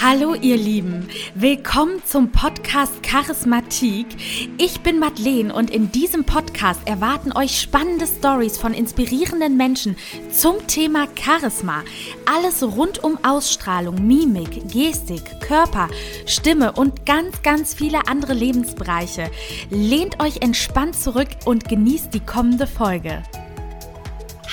Hallo ihr Lieben, willkommen zum Podcast Charismatik. Ich bin Madeleine und in diesem Podcast erwarten euch spannende Stories von inspirierenden Menschen zum Thema Charisma. Alles rund um Ausstrahlung, Mimik, Gestik, Körper, Stimme und ganz, ganz viele andere Lebensbereiche. Lehnt euch entspannt zurück und genießt die kommende Folge.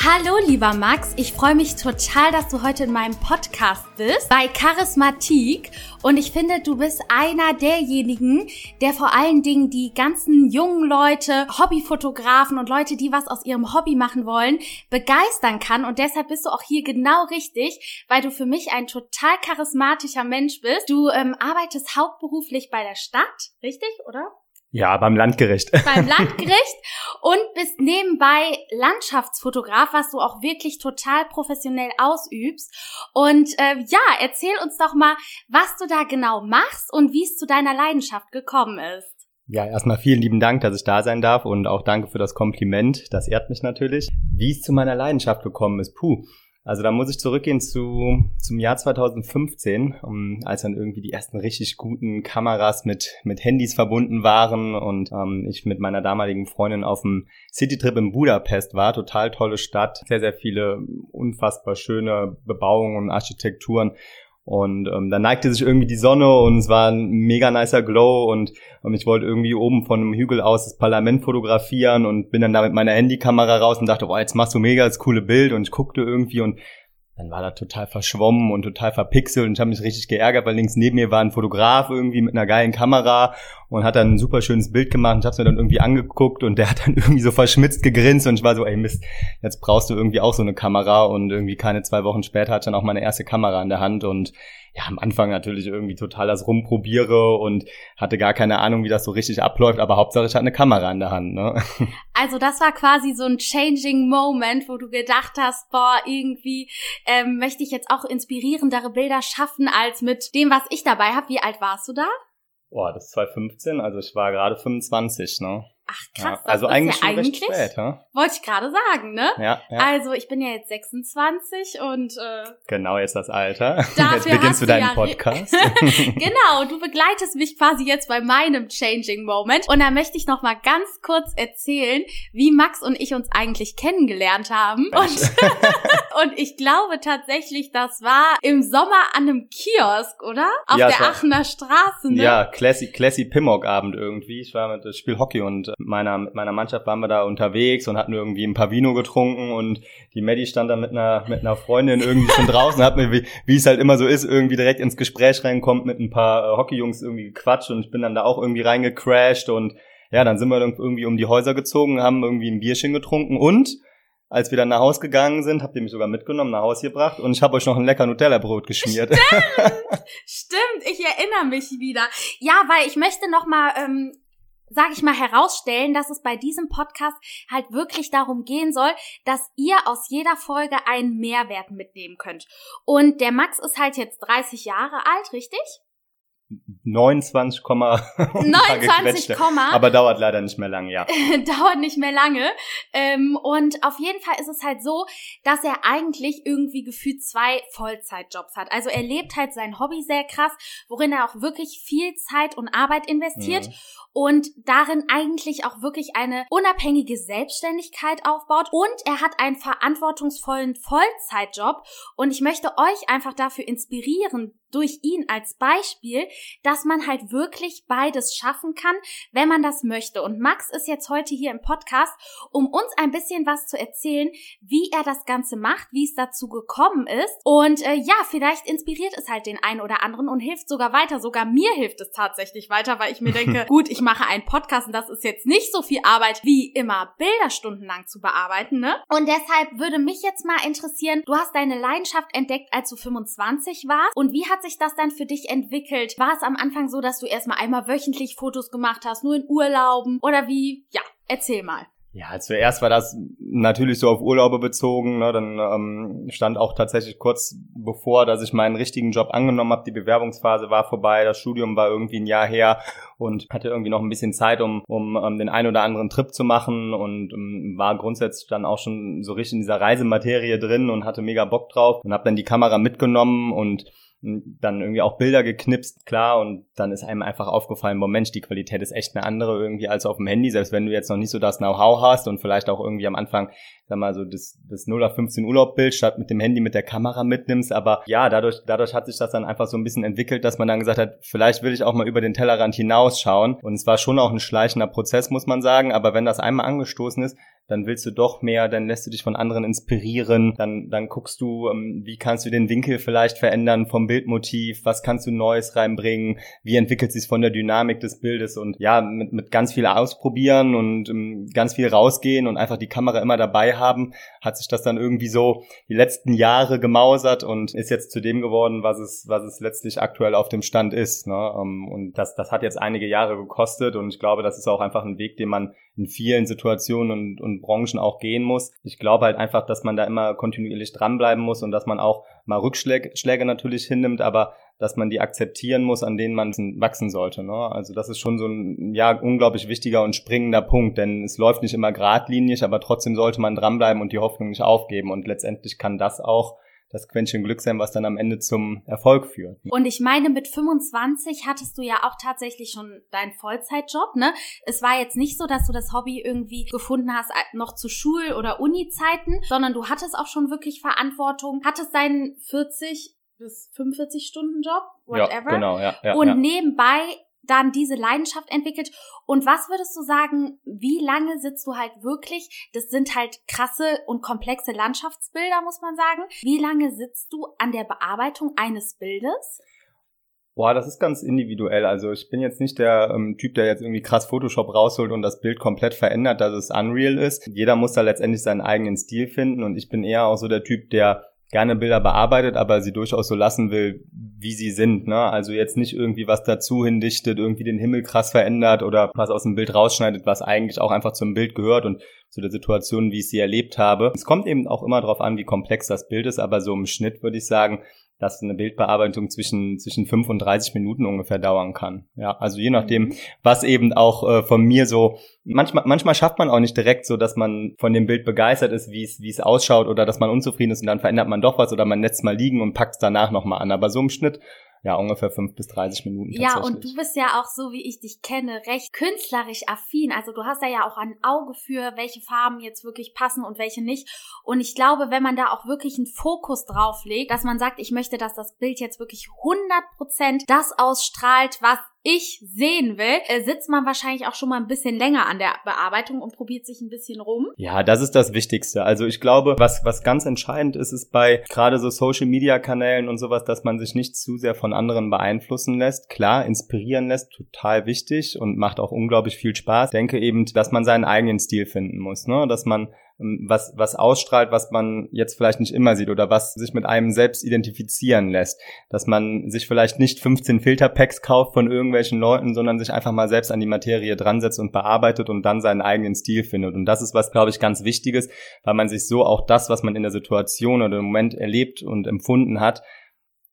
Hallo, lieber Max. Ich freue mich total, dass du heute in meinem Podcast bist bei Charismatik. Und ich finde, du bist einer derjenigen, der vor allen Dingen die ganzen jungen Leute, Hobbyfotografen und Leute, die was aus ihrem Hobby machen wollen, begeistern kann. Und deshalb bist du auch hier genau richtig, weil du für mich ein total charismatischer Mensch bist. Du ähm, arbeitest hauptberuflich bei der Stadt, richtig, oder? Ja, beim Landgericht. Beim Landgericht und bist nebenbei Landschaftsfotograf, was du auch wirklich total professionell ausübst. Und äh, ja, erzähl uns doch mal, was du da genau machst und wie es zu deiner Leidenschaft gekommen ist. Ja, erstmal vielen lieben Dank, dass ich da sein darf und auch danke für das Kompliment. Das ehrt mich natürlich. Wie es zu meiner Leidenschaft gekommen ist, puh. Also da muss ich zurückgehen zu, zum Jahr 2015, um, als dann irgendwie die ersten richtig guten Kameras mit, mit Handys verbunden waren und ähm, ich mit meiner damaligen Freundin auf dem Citytrip in Budapest war. Total tolle Stadt, sehr, sehr viele unfassbar schöne Bebauungen und Architekturen. Und ähm, dann neigte sich irgendwie die Sonne und es war ein mega nicer Glow und ähm, ich wollte irgendwie oben von einem Hügel aus das Parlament fotografieren und bin dann da mit meiner Handykamera raus und dachte, boah, jetzt machst du mega das coole Bild und ich guckte irgendwie und dann war das total verschwommen und total verpixelt und ich habe mich richtig geärgert, weil links neben mir war ein Fotograf irgendwie mit einer geilen Kamera und hat dann ein super schönes Bild gemacht und ich habe mir dann irgendwie angeguckt und der hat dann irgendwie so verschmitzt gegrinst und ich war so, ey Mist, jetzt brauchst du irgendwie auch so eine Kamera und irgendwie keine zwei Wochen später hatte ich dann auch meine erste Kamera in der Hand und ja, am Anfang natürlich irgendwie total das rumprobiere und hatte gar keine Ahnung, wie das so richtig abläuft, aber Hauptsache ich hatte eine Kamera in der Hand, ne? Also das war quasi so ein changing Moment, wo du gedacht hast, boah, irgendwie ähm, möchte ich jetzt auch inspirierendere Bilder schaffen als mit dem, was ich dabei habe. Wie alt warst du da? Boah, das ist 2015, also ich war gerade 25, ne? Ach krass, ja, also eigentlich ja eigentlich recht spät, ha? Wollte ich gerade sagen, ne? Ja, ja. Also ich bin ja jetzt 26 und äh, genau jetzt das Alter. Jetzt beginnst du deinen Podcast. genau, du begleitest mich quasi jetzt bei meinem Changing Moment und da möchte ich noch mal ganz kurz erzählen, wie Max und ich uns eigentlich kennengelernt haben und und ich glaube tatsächlich, das war im Sommer an einem Kiosk, oder? Auf ja, der Aachener Straße, ne? Ja, Classy Classy Pimmock Abend irgendwie. Ich war mit das Spiel Hockey und meiner, mit meiner Mannschaft waren wir da unterwegs und hatten irgendwie ein paar Vino getrunken und die Maddie stand da mit einer, mit einer Freundin irgendwie schon draußen, hat mir, wie, wie es halt immer so ist, irgendwie direkt ins Gespräch reinkommt, mit ein paar äh, Hockeyjungs irgendwie gequatscht und ich bin dann da auch irgendwie reingecrashed und ja, dann sind wir irgendwie um die Häuser gezogen, haben irgendwie ein Bierchen getrunken und als wir dann nach Haus gegangen sind, habt ihr mich sogar mitgenommen, nach Haus gebracht und ich habe euch noch ein lecker Nutella-Brot geschmiert. Stimmt, stimmt, ich erinnere mich wieder. Ja, weil ich möchte noch mal ähm, sage ich mal, herausstellen, dass es bei diesem Podcast halt wirklich darum gehen soll, dass ihr aus jeder Folge einen Mehrwert mitnehmen könnt. Und der Max ist halt jetzt 30 Jahre alt, richtig? 29, 29, aber dauert leider nicht mehr lange, ja. dauert nicht mehr lange. Ähm, und auf jeden Fall ist es halt so, dass er eigentlich irgendwie gefühlt zwei Vollzeitjobs hat. Also er lebt halt sein Hobby sehr krass, worin er auch wirklich viel Zeit und Arbeit investiert. Mhm und darin eigentlich auch wirklich eine unabhängige Selbstständigkeit aufbaut und er hat einen verantwortungsvollen Vollzeitjob und ich möchte euch einfach dafür inspirieren, durch ihn als Beispiel, dass man halt wirklich beides schaffen kann, wenn man das möchte. Und Max ist jetzt heute hier im Podcast, um uns ein bisschen was zu erzählen, wie er das Ganze macht, wie es dazu gekommen ist. Und äh, ja, vielleicht inspiriert es halt den einen oder anderen und hilft sogar weiter. Sogar mir hilft es tatsächlich weiter, weil ich mir denke, gut, ich mache einen Podcast und das ist jetzt nicht so viel Arbeit, wie immer Bilder stundenlang zu bearbeiten, ne? Und deshalb würde mich jetzt mal interessieren, du hast deine Leidenschaft entdeckt, als du 25 warst. Und wie hat sich das dann für dich entwickelt? War es am Anfang so, dass du erstmal einmal wöchentlich Fotos gemacht hast, nur in Urlauben? Oder wie? Ja, erzähl mal. Ja, zuerst war das natürlich so auf Urlaube bezogen. Ne? Dann ähm, stand auch tatsächlich kurz bevor, dass ich meinen richtigen Job angenommen habe. Die Bewerbungsphase war vorbei, das Studium war irgendwie ein Jahr her und hatte irgendwie noch ein bisschen Zeit, um, um ähm, den ein oder anderen Trip zu machen und ähm, war grundsätzlich dann auch schon so richtig in dieser Reisematerie drin und hatte mega Bock drauf und habe dann die Kamera mitgenommen und dann irgendwie auch Bilder geknipst, klar, und dann ist einem einfach aufgefallen, boah Mensch, die Qualität ist echt eine andere irgendwie als auf dem Handy, selbst wenn du jetzt noch nicht so das Know-how hast und vielleicht auch irgendwie am Anfang, sag mal, so das, das 0 auf 15 Urlaubbild statt mit dem Handy mit der Kamera mitnimmst, aber ja, dadurch, dadurch hat sich das dann einfach so ein bisschen entwickelt, dass man dann gesagt hat, vielleicht will ich auch mal über den Tellerrand hinausschauen und es war schon auch ein schleichender Prozess, muss man sagen, aber wenn das einmal angestoßen ist, dann willst du doch mehr, dann lässt du dich von anderen inspirieren, dann, dann guckst du, ähm, wie kannst du den Winkel vielleicht verändern vom Bildmotiv, was kannst du Neues reinbringen, wie entwickelt sich von der Dynamik des Bildes und ja, mit, mit ganz viel ausprobieren und ähm, ganz viel rausgehen und einfach die Kamera immer dabei haben, hat sich das dann irgendwie so die letzten Jahre gemausert und ist jetzt zu dem geworden, was es, was es letztlich aktuell auf dem Stand ist. Ne? Ähm, und das, das hat jetzt einige Jahre gekostet und ich glaube, das ist auch einfach ein Weg, den man in vielen Situationen und, und Branchen auch gehen muss. Ich glaube halt einfach, dass man da immer kontinuierlich dranbleiben muss und dass man auch mal Rückschläge Schläge natürlich hinnimmt, aber dass man die akzeptieren muss, an denen man wachsen sollte. Ne? Also das ist schon so ein ja unglaublich wichtiger und springender Punkt, denn es läuft nicht immer geradlinig, aber trotzdem sollte man dranbleiben und die Hoffnung nicht aufgeben. Und letztendlich kann das auch das Quäntchen Glück sein, was dann am Ende zum Erfolg führt. Und ich meine, mit 25 hattest du ja auch tatsächlich schon deinen Vollzeitjob, ne? Es war jetzt nicht so, dass du das Hobby irgendwie gefunden hast, äh, noch zu Schul- oder Uni-Zeiten, sondern du hattest auch schon wirklich Verantwortung, hattest deinen 40 bis 45 Stunden Job, whatever. Ja, genau, ja, ja, und ja. nebenbei dann diese Leidenschaft entwickelt. Und was würdest du sagen, wie lange sitzt du halt wirklich? Das sind halt krasse und komplexe Landschaftsbilder, muss man sagen. Wie lange sitzt du an der Bearbeitung eines Bildes? Boah, das ist ganz individuell. Also ich bin jetzt nicht der ähm, Typ, der jetzt irgendwie krass Photoshop rausholt und das Bild komplett verändert, dass es unreal ist. Jeder muss da letztendlich seinen eigenen Stil finden und ich bin eher auch so der Typ, der gerne Bilder bearbeitet, aber sie durchaus so lassen will, wie sie sind. Ne? Also jetzt nicht irgendwie was dazu hindichtet, irgendwie den Himmel krass verändert oder was aus dem Bild rausschneidet, was eigentlich auch einfach zum Bild gehört und zu der Situation, wie ich sie erlebt habe. Es kommt eben auch immer darauf an, wie komplex das Bild ist, aber so im Schnitt würde ich sagen, dass eine Bildbearbeitung zwischen, zwischen 5 und 30 Minuten ungefähr dauern kann. Ja, also je nachdem, mhm. was eben auch äh, von mir so, manchmal, manchmal schafft man auch nicht direkt so, dass man von dem Bild begeistert ist, wie es, wie es ausschaut oder dass man unzufrieden ist und dann verändert man doch was oder man lässt mal liegen und packt es danach nochmal an. Aber so im Schnitt ja, ungefähr fünf bis 30 Minuten. Ja, und du bist ja auch so, wie ich dich kenne, recht künstlerisch affin. Also du hast da ja auch ein Auge für, welche Farben jetzt wirklich passen und welche nicht. Und ich glaube, wenn man da auch wirklich einen Fokus drauf legt, dass man sagt, ich möchte, dass das Bild jetzt wirklich 100 Prozent das ausstrahlt, was ich sehen will, äh, sitzt man wahrscheinlich auch schon mal ein bisschen länger an der Bearbeitung und probiert sich ein bisschen rum. Ja, das ist das Wichtigste. Also ich glaube, was, was ganz entscheidend ist, ist bei gerade so Social Media Kanälen und sowas, dass man sich nicht zu sehr von anderen beeinflussen lässt. Klar, inspirieren lässt, total wichtig und macht auch unglaublich viel Spaß. Ich denke eben, dass man seinen eigenen Stil finden muss, ne? Dass man was, was ausstrahlt, was man jetzt vielleicht nicht immer sieht oder was sich mit einem selbst identifizieren lässt. Dass man sich vielleicht nicht 15 Filterpacks kauft von irgendwelchen Leuten, sondern sich einfach mal selbst an die Materie dran setzt und bearbeitet und dann seinen eigenen Stil findet. Und das ist was, glaube ich, ganz Wichtiges, weil man sich so auch das, was man in der Situation oder im Moment erlebt und empfunden hat,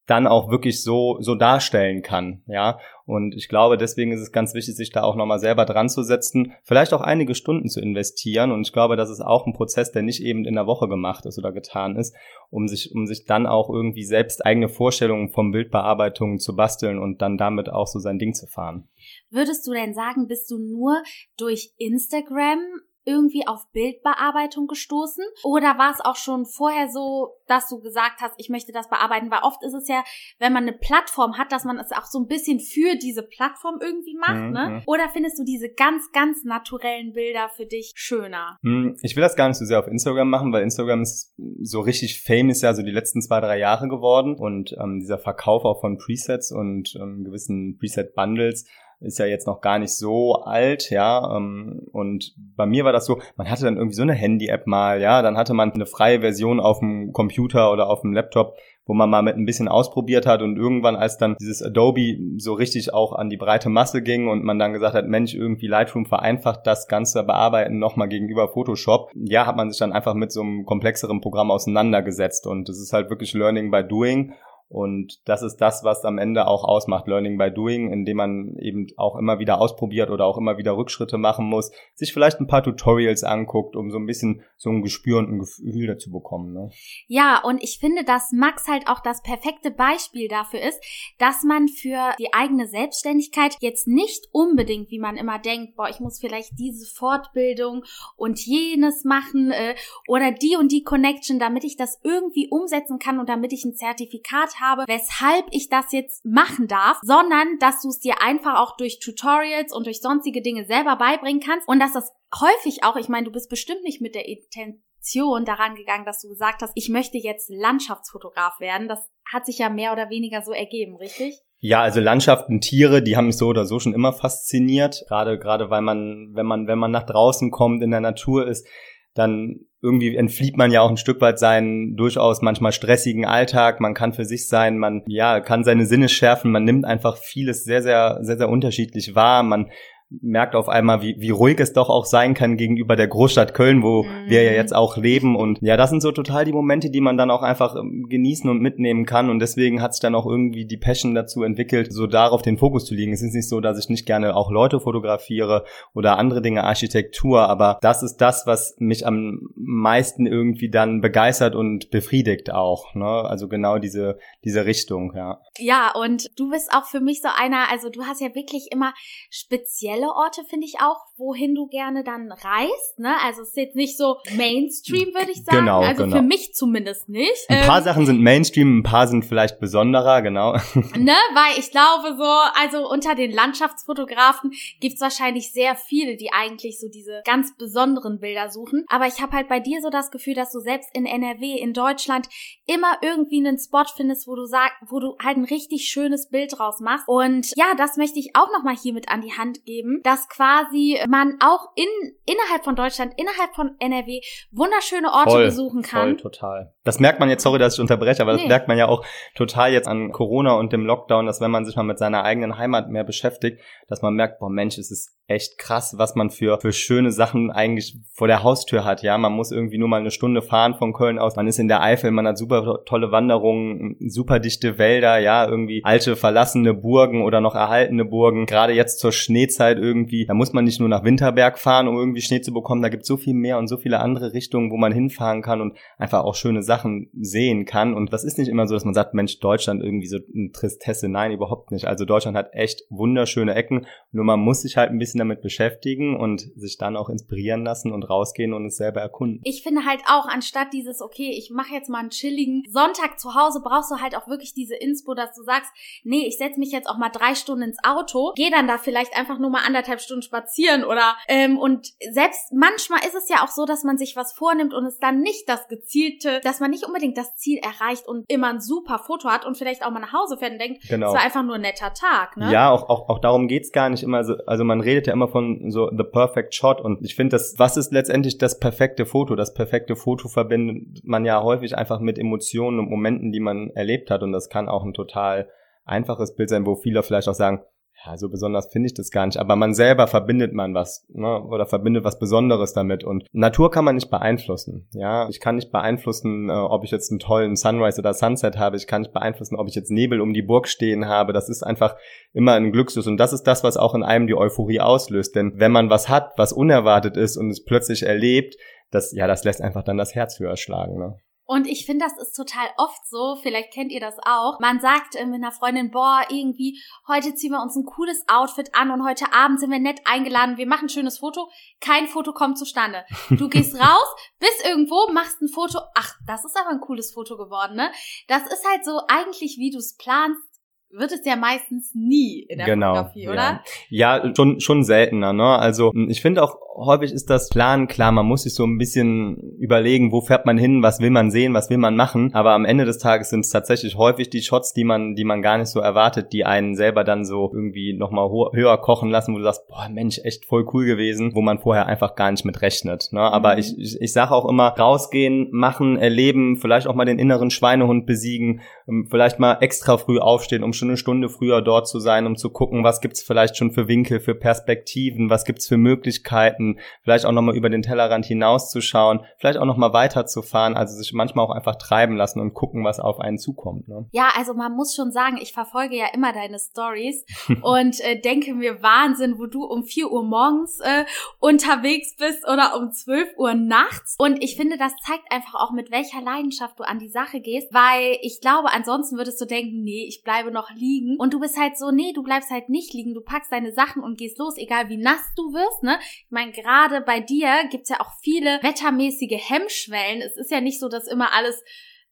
dann auch wirklich so, so darstellen kann, ja. Und ich glaube, deswegen ist es ganz wichtig, sich da auch nochmal selber dran zu setzen, vielleicht auch einige Stunden zu investieren. Und ich glaube, das ist auch ein Prozess, der nicht eben in der Woche gemacht ist oder getan ist, um sich, um sich dann auch irgendwie selbst eigene Vorstellungen vom Bildbearbeitung zu basteln und dann damit auch so sein Ding zu fahren. Würdest du denn sagen, bist du nur durch Instagram irgendwie auf Bildbearbeitung gestoßen? Oder war es auch schon vorher so, dass du gesagt hast, ich möchte das bearbeiten? Weil oft ist es ja, wenn man eine Plattform hat, dass man es auch so ein bisschen für diese Plattform irgendwie macht, mhm. ne? Mhm. Oder findest du diese ganz, ganz naturellen Bilder für dich schöner? Hm, ich will das gar nicht so sehr auf Instagram machen, weil Instagram ist so richtig famous ja so die letzten zwei, drei Jahre geworden und ähm, dieser Verkauf auch von Presets und ähm, gewissen Preset-Bundles ist ja jetzt noch gar nicht so alt, ja. Ähm, und bei mir war das so, man hatte dann irgendwie so eine Handy-App mal, ja, dann hatte man eine freie Version auf dem Computer oder auf dem Laptop, wo man mal mit ein bisschen ausprobiert hat und irgendwann, als dann dieses Adobe so richtig auch an die breite Masse ging und man dann gesagt hat, Mensch, irgendwie Lightroom vereinfacht das ganze Bearbeiten nochmal gegenüber Photoshop, ja, hat man sich dann einfach mit so einem komplexeren Programm auseinandergesetzt und das ist halt wirklich Learning by Doing Und das ist das, was am Ende auch ausmacht, Learning by Doing, indem man eben auch immer wieder ausprobiert oder auch immer wieder Rückschritte machen muss, sich vielleicht ein paar Tutorials anguckt, um so ein bisschen so ein Gespür und ein Gefühl dazu bekommen. Ne? Ja, und ich finde, dass Max halt auch das perfekte Beispiel dafür ist, dass man für die eigene Selbstständigkeit jetzt nicht unbedingt, wie man immer denkt, boah, ich muss vielleicht diese Fortbildung und jenes machen äh, oder die und die Connection, damit ich das irgendwie umsetzen kann und damit ich ein Zertifikat habe, weshalb ich das jetzt machen darf, sondern dass du es dir einfach auch durch Tutorials und durch sonstige Dinge selber beibringen kannst und dass das häufig auch, ich meine, du bist bestimmt nicht mit der Intention daran gegangen, dass du gesagt hast, ich möchte jetzt Landschaftsfotograf werden. Das hat sich ja mehr oder weniger so ergeben, richtig? Ja, also Landschaften, Tiere, die haben mich so oder so schon immer fasziniert. Gerade, gerade weil man, wenn man, wenn man nach draußen kommt, in der Natur ist, dann irgendwie entflieht man ja auch ein Stück weit seinen durchaus manchmal stressigen Alltag. Man kann für sich sein, man ja kann seine Sinne schärfen. Man nimmt einfach vieles sehr, sehr, sehr, sehr unterschiedlich wahr. Man merkt auf einmal, wie, wie ruhig es doch auch sein kann gegenüber der Großstadt Köln, wo mhm. wir ja jetzt auch leben. Und ja, das sind so total die Momente, die man dann auch einfach ähm, genießen und mitnehmen kann. Und deswegen hat sich dann auch irgendwie die Passion dazu entwickelt, so darauf den Fokus zu legen. Es ist nicht so, dass ich nicht gerne auch Leute fotografiere oder andere Dinge, Architektur, aber das ist das, was mich am meisten irgendwie dann begeistert und befriedigt auch. Ne? Also genau diese, diese Richtung, ja. Ja, und du bist auch für mich so einer, also du hast ja wirklich immer spezielle spezielle Orte, finde ich auch, wohin du gerne dann reist. Ne? Also es ist jetzt nicht so Mainstream, würde ich sagen. Genau, also genau. für mich zumindest nicht. Ein paar ähm, Sachen sind Mainstream, ein paar sind vielleicht besonderer, genau. Ne, weil ich glaube so, also unter den Landschaftsfotografen gibt's wahrscheinlich sehr viele, die eigentlich so diese ganz besonderen Bilder suchen. Aber ich habe halt bei dir so das Gefühl, dass du selbst in NRW, in Deutschland, immer irgendwie einen Spot findest, wo du sagst, wo du halt ein richtig schönes Bild draus machst. Und ja, das möchte ich auch nochmal hier mit an die Hand geben geben, dass quasi man auch in, innerhalb von Deutschland, innerhalb von NRW wunderschöne Orte voll, besuchen kann. Voll, total. Das merkt man jetzt, sorry, dass ich unterbreche, aber nee. das merkt man ja auch total jetzt an Corona und dem Lockdown, dass wenn man sich mal mit seiner eigenen Heimat mehr beschäftigt, dass man merkt, boah Mensch, es ist echt krass, was man für, für schöne Sachen eigentlich vor der Haustür hat, ja. Man muss irgendwie nur mal eine Stunde fahren von Köln aus. Man ist in der Eifel, man hat super tolle Wanderungen, super dichte Wälder, ja, irgendwie alte verlassene Burgen oder noch erhaltene Burgen. Gerade jetzt zur Schneezeit irgendwie, da muss man nicht nur nach Winterberg fahren, um irgendwie Schnee zu bekommen. Da gibt es so viel mehr und so viele andere Richtungen, wo man hinfahren kann und einfach auch schöne Sachen sehen kann. Und das ist nicht immer so, dass man sagt, Mensch, Deutschland irgendwie so ein Tristesse. Nein, überhaupt nicht. Also Deutschland hat echt wunderschöne Ecken. Nur man muss sich halt ein bisschen damit beschäftigen und sich dann auch inspirieren lassen und rausgehen und es selber erkunden. Ich finde halt auch, anstatt dieses, okay, ich mache jetzt mal einen chilligen Sonntag zu Hause, brauchst du halt auch wirklich diese Inspo, dass du sagst, nee, ich setze mich jetzt auch mal drei Stunden ins Auto, gehe dann da vielleicht einfach nur mal anderthalb Stunden spazieren oder ähm, und selbst manchmal ist es ja auch so, dass man sich was vornimmt und es dann nicht das gezielte, dass man nicht unbedingt das Ziel erreicht und immer ein super Foto hat und vielleicht auch mal nach Hause fährt und denkt, genau. es war einfach nur ein netter Tag. Ne? Ja, auch, auch, auch darum geht's gar nicht immer so, also man redet ja immer von so the perfect shot und ich finde, das, was ist letztendlich das perfekte Foto? Das perfekte Foto verbindet man ja häufig einfach mit Emotionen und Momenten, die man erlebt hat und das kann auch ein total einfaches Bild sein, wo viele vielleicht auch sagen, ja, so besonders finde ich das gar nicht. Aber man selber verbindet man was, ne? Oder verbindet was Besonderes damit. Und Natur kann man nicht beeinflussen. Ja, ich kann nicht beeinflussen, äh, ob ich jetzt einen tollen Sunrise oder Sunset habe. Ich kann nicht beeinflussen, ob ich jetzt Nebel um die Burg stehen habe. Das ist einfach immer ein Glücksschluss. Und das ist das, was auch in einem die Euphorie auslöst. Denn wenn man was hat, was unerwartet ist und es plötzlich erlebt, das, ja, das lässt einfach dann das Herz höher schlagen, ne? Und ich finde, das ist total oft so, vielleicht kennt ihr das auch. Man sagt äh, mit einer Freundin, boah, irgendwie, heute ziehen wir uns ein cooles Outfit an und heute Abend sind wir nett eingeladen, wir machen ein schönes Foto. Kein Foto kommt zustande. Du gehst raus, bist irgendwo, machst ein Foto. Ach, das ist aber ein cooles Foto geworden, ne? Das ist halt so eigentlich, wie du es planst, wird es ja meistens nie in der genau, Fotografie, oder? Ja. ja, schon, schon seltener, ne? Also ich finde auch häufig ist das Plan klar, man muss sich so ein bisschen überlegen, wo fährt man hin, was will man sehen, was will man machen. Aber am Ende des Tages sind es tatsächlich häufig die Shots, die man, die man gar nicht so erwartet, die einen selber dann so irgendwie nochmal höher kochen lassen, wo du sagst, boah Mensch, echt voll cool gewesen, wo man vorher einfach gar nicht mit rechnet. Ne? Aber mhm. ich, ich, ich sage auch immer, rausgehen, machen, erleben, vielleicht auch mal den inneren Schweinehund besiegen, ähm, vielleicht mal extra früh aufstehen, um schon eine Stunde früher dort zu sein, um zu gucken, was gibt's vielleicht schon für Winkel, für Perspektiven, was gibt's für Möglichkeiten, vielleicht auch nochmal über den Tellerrand hinauszuschauen, vielleicht auch nochmal weiterzufahren, also sich manchmal auch einfach treiben lassen und gucken, was auf einen zukommt. Ne? Ja, also man muss schon sagen, ich verfolge ja immer deine Stories und äh, denke mir Wahnsinn, wo du um 4 Uhr morgens äh, unterwegs bist oder um 12 Uhr nachts. Und ich finde, das zeigt einfach auch, mit welcher Leidenschaft du an die Sache gehst, weil ich glaube, ansonsten würdest du denken, nee, ich bleibe noch liegen. Und du bist halt so, nee, du bleibst halt nicht liegen, du packst deine Sachen und gehst los, egal wie nass du wirst, ne? Ich meine, gerade bei dir gibt's ja auch viele wettermäßige Hemmschwellen. Es ist ja nicht so, dass immer alles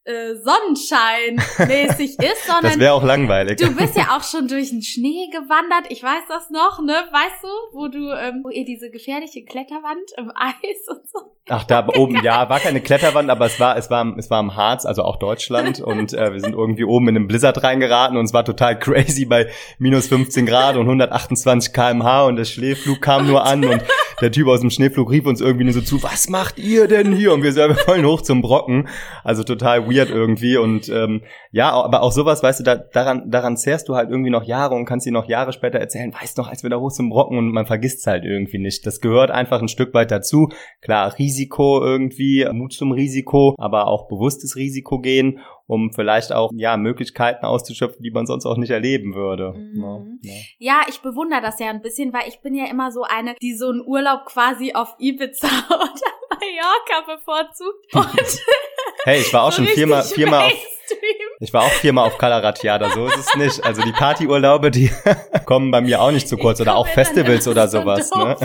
äh, Sonnenschein-mäßig ist, sondern das wäre auch langweilig. Du bist ja auch schon durch den Schnee gewandert. Ich weiß das noch, ne? Weißt du, wo du, ähm, wo ihr diese gefährliche Kletterwand im Eis und so. Ach, da oben, ja, war keine Kletterwand, aber es war, es war, es war im Harz, also auch Deutschland. Und äh, wir sind irgendwie oben in einem Blizzard reingeraten und es war total crazy bei minus 15 Grad und 128 kmh und der Schneeflug kam nur an und der Typ aus dem Schneeflug rief uns irgendwie nur so zu, was macht ihr denn hier? Und wir selber vollen hoch zum Brocken. Also total weird irgendwie. Und ähm, ja, aber auch sowas, weißt du, da, daran, daran zehrst du halt irgendwie noch Jahre und kannst dir noch Jahre später erzählen, weißt noch, als wir da hoch zum Brocken und man vergisst es halt irgendwie nicht. Das gehört einfach ein Stück weit dazu. Klar, Risiko irgendwie, Mut zum Risiko, aber auch bewusstes Risiko gehen um vielleicht auch ja Möglichkeiten auszuschöpfen, die man sonst auch nicht erleben würde. Mhm. Ja, ja. ja, ich bewundere das ja ein bisschen, weil ich bin ja immer so eine, die so einen Urlaub quasi auf Ibiza oder Mallorca bevorzugt. Und hey, ich war auch so schon viermal, viermal auf, ich war auch viermal auf Calaratiada, so ist es nicht. Also die Partyurlaube, die kommen bei mir auch nicht zu kurz oder auch Festivals oder sowas. Ne?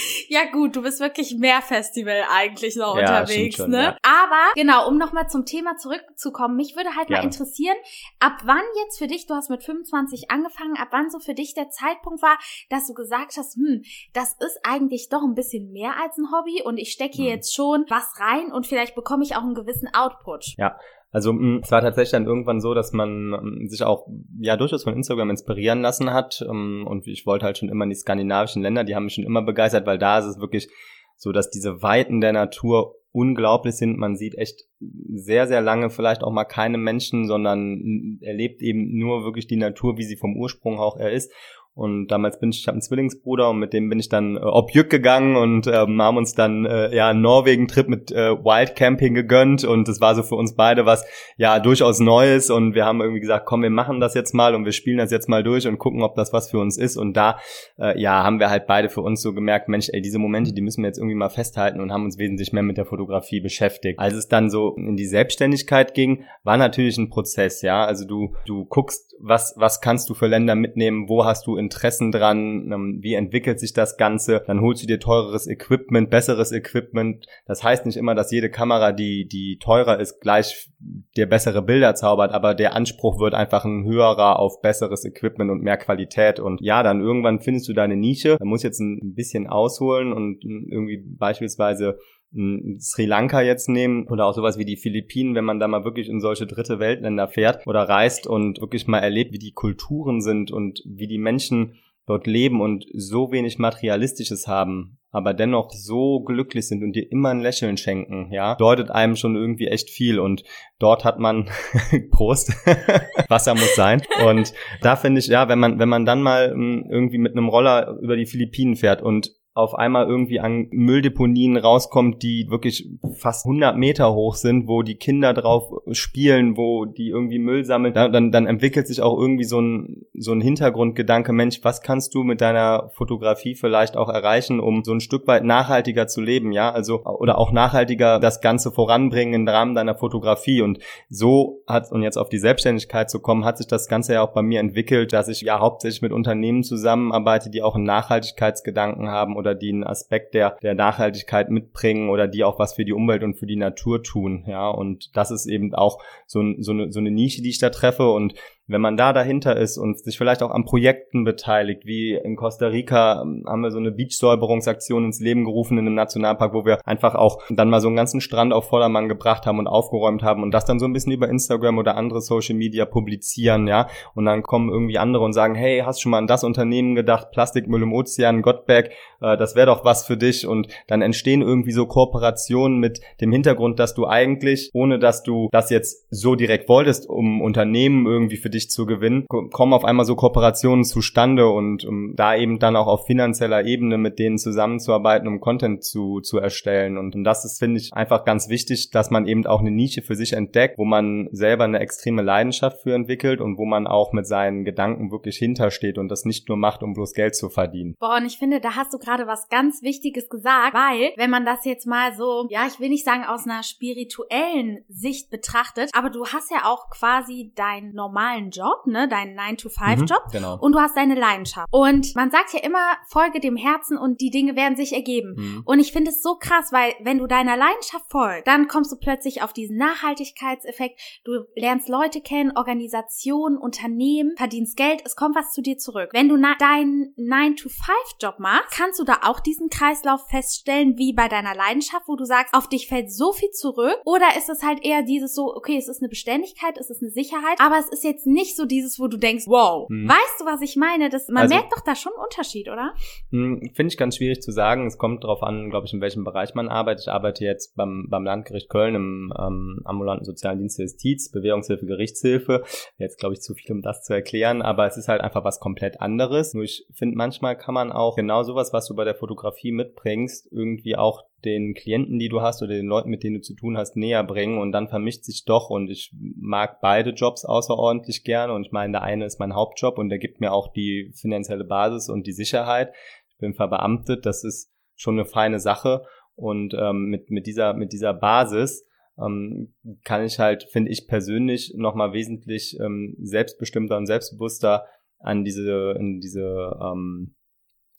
ja gut, du bist wirklich mehr Festival eigentlich noch ja, unterwegs, schon, ne? Ja. Aber genau, um nochmal zum Thema zurückzukommen, mich würde halt Gerne. mal interessieren, ab wann jetzt für dich, du hast mit 25 angefangen, ab wann so für dich der Zeitpunkt war, dass du gesagt hast, hm, das ist eigentlich doch ein bisschen mehr als ein Hobby und ich stecke hier hm. jetzt schon was rein und vielleicht bekomme ich auch einen gewissen Output. Ja, also mm, es war tatsächlich dann irgendwann so, dass man mm, sich auch ja durchaus von Instagram inspirieren lassen hat. Mm, und ich wollte halt schon immer in die skandinavischen Länder, die haben mich schon immer begeistert, weil da ist es wirklich so, dass diese Weiten der Natur unglaublich sind. Man sieht echt sehr, sehr lange vielleicht auch mal keine Menschen, sondern erlebt eben nur wirklich die Natur, wie sie vom Ursprung auch er ist. Und damals bin ich, ich habe einen Zwillingsbruder und mit dem bin ich dann äh, Objück gegangen und ähm, haben uns dann äh, ja einen Norwegen-Trip mit äh, Wildcamping gegönnt. Und das war so für uns beide was ja durchaus Neues. Und wir haben irgendwie gesagt, komm, wir machen das jetzt mal und wir spielen das jetzt mal durch und gucken, ob das was für uns ist. Und da äh, ja haben wir halt beide für uns so gemerkt, Mensch, ey, diese Momente, die müssen wir jetzt irgendwie mal festhalten und haben uns wesentlich mehr mit der Fotografie beschäftigt. Als es dann so in die Selbstständigkeit ging, war natürlich ein Prozess, ja, also du du guckst, was was kannst du für Länder mitnehmen, wo hast du in Interessen dran, ähm, wie entwickelt sich das Ganze, dann holst du dir teureres Equipment, besseres Equipment. Das heißt nicht immer, dass jede Kamera, die, die teurer ist, gleich dir bessere Bilder zaubert, aber der Anspruch wird einfach ein höherer auf besseres Equipment und mehr Qualität. Und ja, dann irgendwann findest du deine Nische. Da muss jetzt ein bisschen ausholen und irgendwie beispielsweise Sri Lanka jetzt nehmen oder auch sowas wie die Philippinen, wenn man da mal wirklich in solche dritte Weltländer fährt oder reist und wirklich mal erlebt, wie die Kulturen sind und wie die Menschen dort leben und so wenig Materialistisches haben, aber dennoch so glücklich sind und dir immer ein Lächeln schenken, ja, bedeutet einem schon irgendwie echt viel und dort hat man Prost, Wasser muss sein und da finde ich, ja, wenn man, wenn man dann mal hm, irgendwie mit einem Roller über die Philippinen fährt und auf einmal irgendwie an Mülldeponien rauskommt, die wirklich fast 100 Meter hoch sind, wo die Kinder drauf spielen, wo die irgendwie Müll sammeln, dann, dann entwickelt sich auch irgendwie so ein, so ein Hintergrundgedanke, Mensch, was kannst du mit deiner Fotografie vielleicht auch erreichen, um so ein Stück weit nachhaltiger zu leben, ja, also, oder auch nachhaltiger das Ganze voranbringen im Rahmen deiner Fotografie. Und so hat, und jetzt auf die Selbstständigkeit zu kommen, hat sich das Ganze ja auch bei mir entwickelt, dass ich ja hauptsächlich mit Unternehmen zusammenarbeite, die auch einen Nachhaltigkeitsgedanken haben oder die einen Aspekt der, der Nachhaltigkeit mitbringen oder die auch was für die Umwelt und für die Natur tun. Ja, und das ist eben auch so, so, eine, so eine Nische, die ich da treffe und wenn man da dahinter ist und sich vielleicht auch an Projekten beteiligt, wie in Costa Rica ähm, haben wir so eine Beachsäuberungsaktion ins Leben gerufen in einem Nationalpark, wo wir einfach auch dann mal so einen ganzen Strand auf Vordermann gebracht haben und aufgeräumt haben und das dann so ein bisschen über Instagram oder andere Social Media publizieren, ja. Und dann kommen irgendwie andere und sagen, hey, hast schon mal an das Unternehmen gedacht, Plastikmüll im Ozean, Gottberg, äh, das wäre doch was für dich und dann entstehen irgendwie so Kooperationen mit dem Hintergrund, dass du eigentlich, ohne dass du das jetzt so direkt wolltest, um Unternehmen irgendwie für dich sich zu gewinnen, kommen auf einmal so Kooperationen zustande und um da eben dann auch auf finanzieller Ebene mit denen zusammenzuarbeiten, um Content zu, zu erstellen. Und, und das ist, finde ich, einfach ganz wichtig, dass man eben auch eine Nische für sich entdeckt, wo man selber eine extreme Leidenschaft für entwickelt und wo man auch mit seinen Gedanken wirklich hintersteht und das nicht nur macht, um bloß Geld zu verdienen. Boah, und ich finde, da hast du gerade was ganz Wichtiges gesagt, weil wenn man das jetzt mal so, ja, ich will nicht sagen aus einer spirituellen Sicht betrachtet, aber du hast ja auch quasi deinen normalen Job, ne, deinen 9-to-5-Job mhm, genau. und du hast deine Leidenschaft. Und man sagt ja immer, folge dem Herzen und die Dinge werden sich ergeben. Mhm. Und ich finde es so krass, weil wenn du deiner Leidenschaft folgst, dann kommst du plötzlich auf diesen Nachhaltigkeitseffekt. Du lernst Leute kennen, Organisationen, Unternehmen, verdienst Geld, es kommt was zu dir zurück. Wenn du deinen 9-to-5-Job machst, kannst du da auch diesen Kreislauf feststellen, wie bei deiner Leidenschaft, wo du sagst, auf dich fällt so viel zurück? Oder ist es halt eher dieses so, okay, es ist eine Beständigkeit, es ist eine Sicherheit, aber es ist jetzt nicht so dieses, wo du denkst, wow, hm. weißt du, was ich meine? Das, man also, merkt doch da schon einen Unterschied, oder? Hm, Finde ich ganz schwierig zu sagen. Es kommt darauf an, glaube ich, in welchem Bereich man arbeitet. Ich arbeite jetzt beim, beim Landgericht Köln im ähm, ambulanten sozialen Dienst der Justiz, Bewährungshilfe, Gerichtshilfe. Jetzt, glaube ich, zu viel, um das zu erklären, aber es ist halt einfach was komplett anderes. Nur ich finde, manchmal kann man auch genau sowas, was du bei der Fotografie mitbringst, irgendwie auch den Klienten, die du hast oder den Leuten, mit denen du zu tun hast, näher bringen und dann vermischt sich doch und ich mag beide Jobs außerordentlich gerne und ich meine, der eine ist mein Hauptjob und der gibt mir auch die finanzielle Basis und die Sicherheit. Ich bin verbeamtet, das ist schon eine feine Sache und ähm, mit, mit, dieser, mit dieser Basis ähm, kann ich halt, finde ich persönlich, nochmal wesentlich ähm, selbstbestimmter und selbstbewusster an diese, in diese ähm,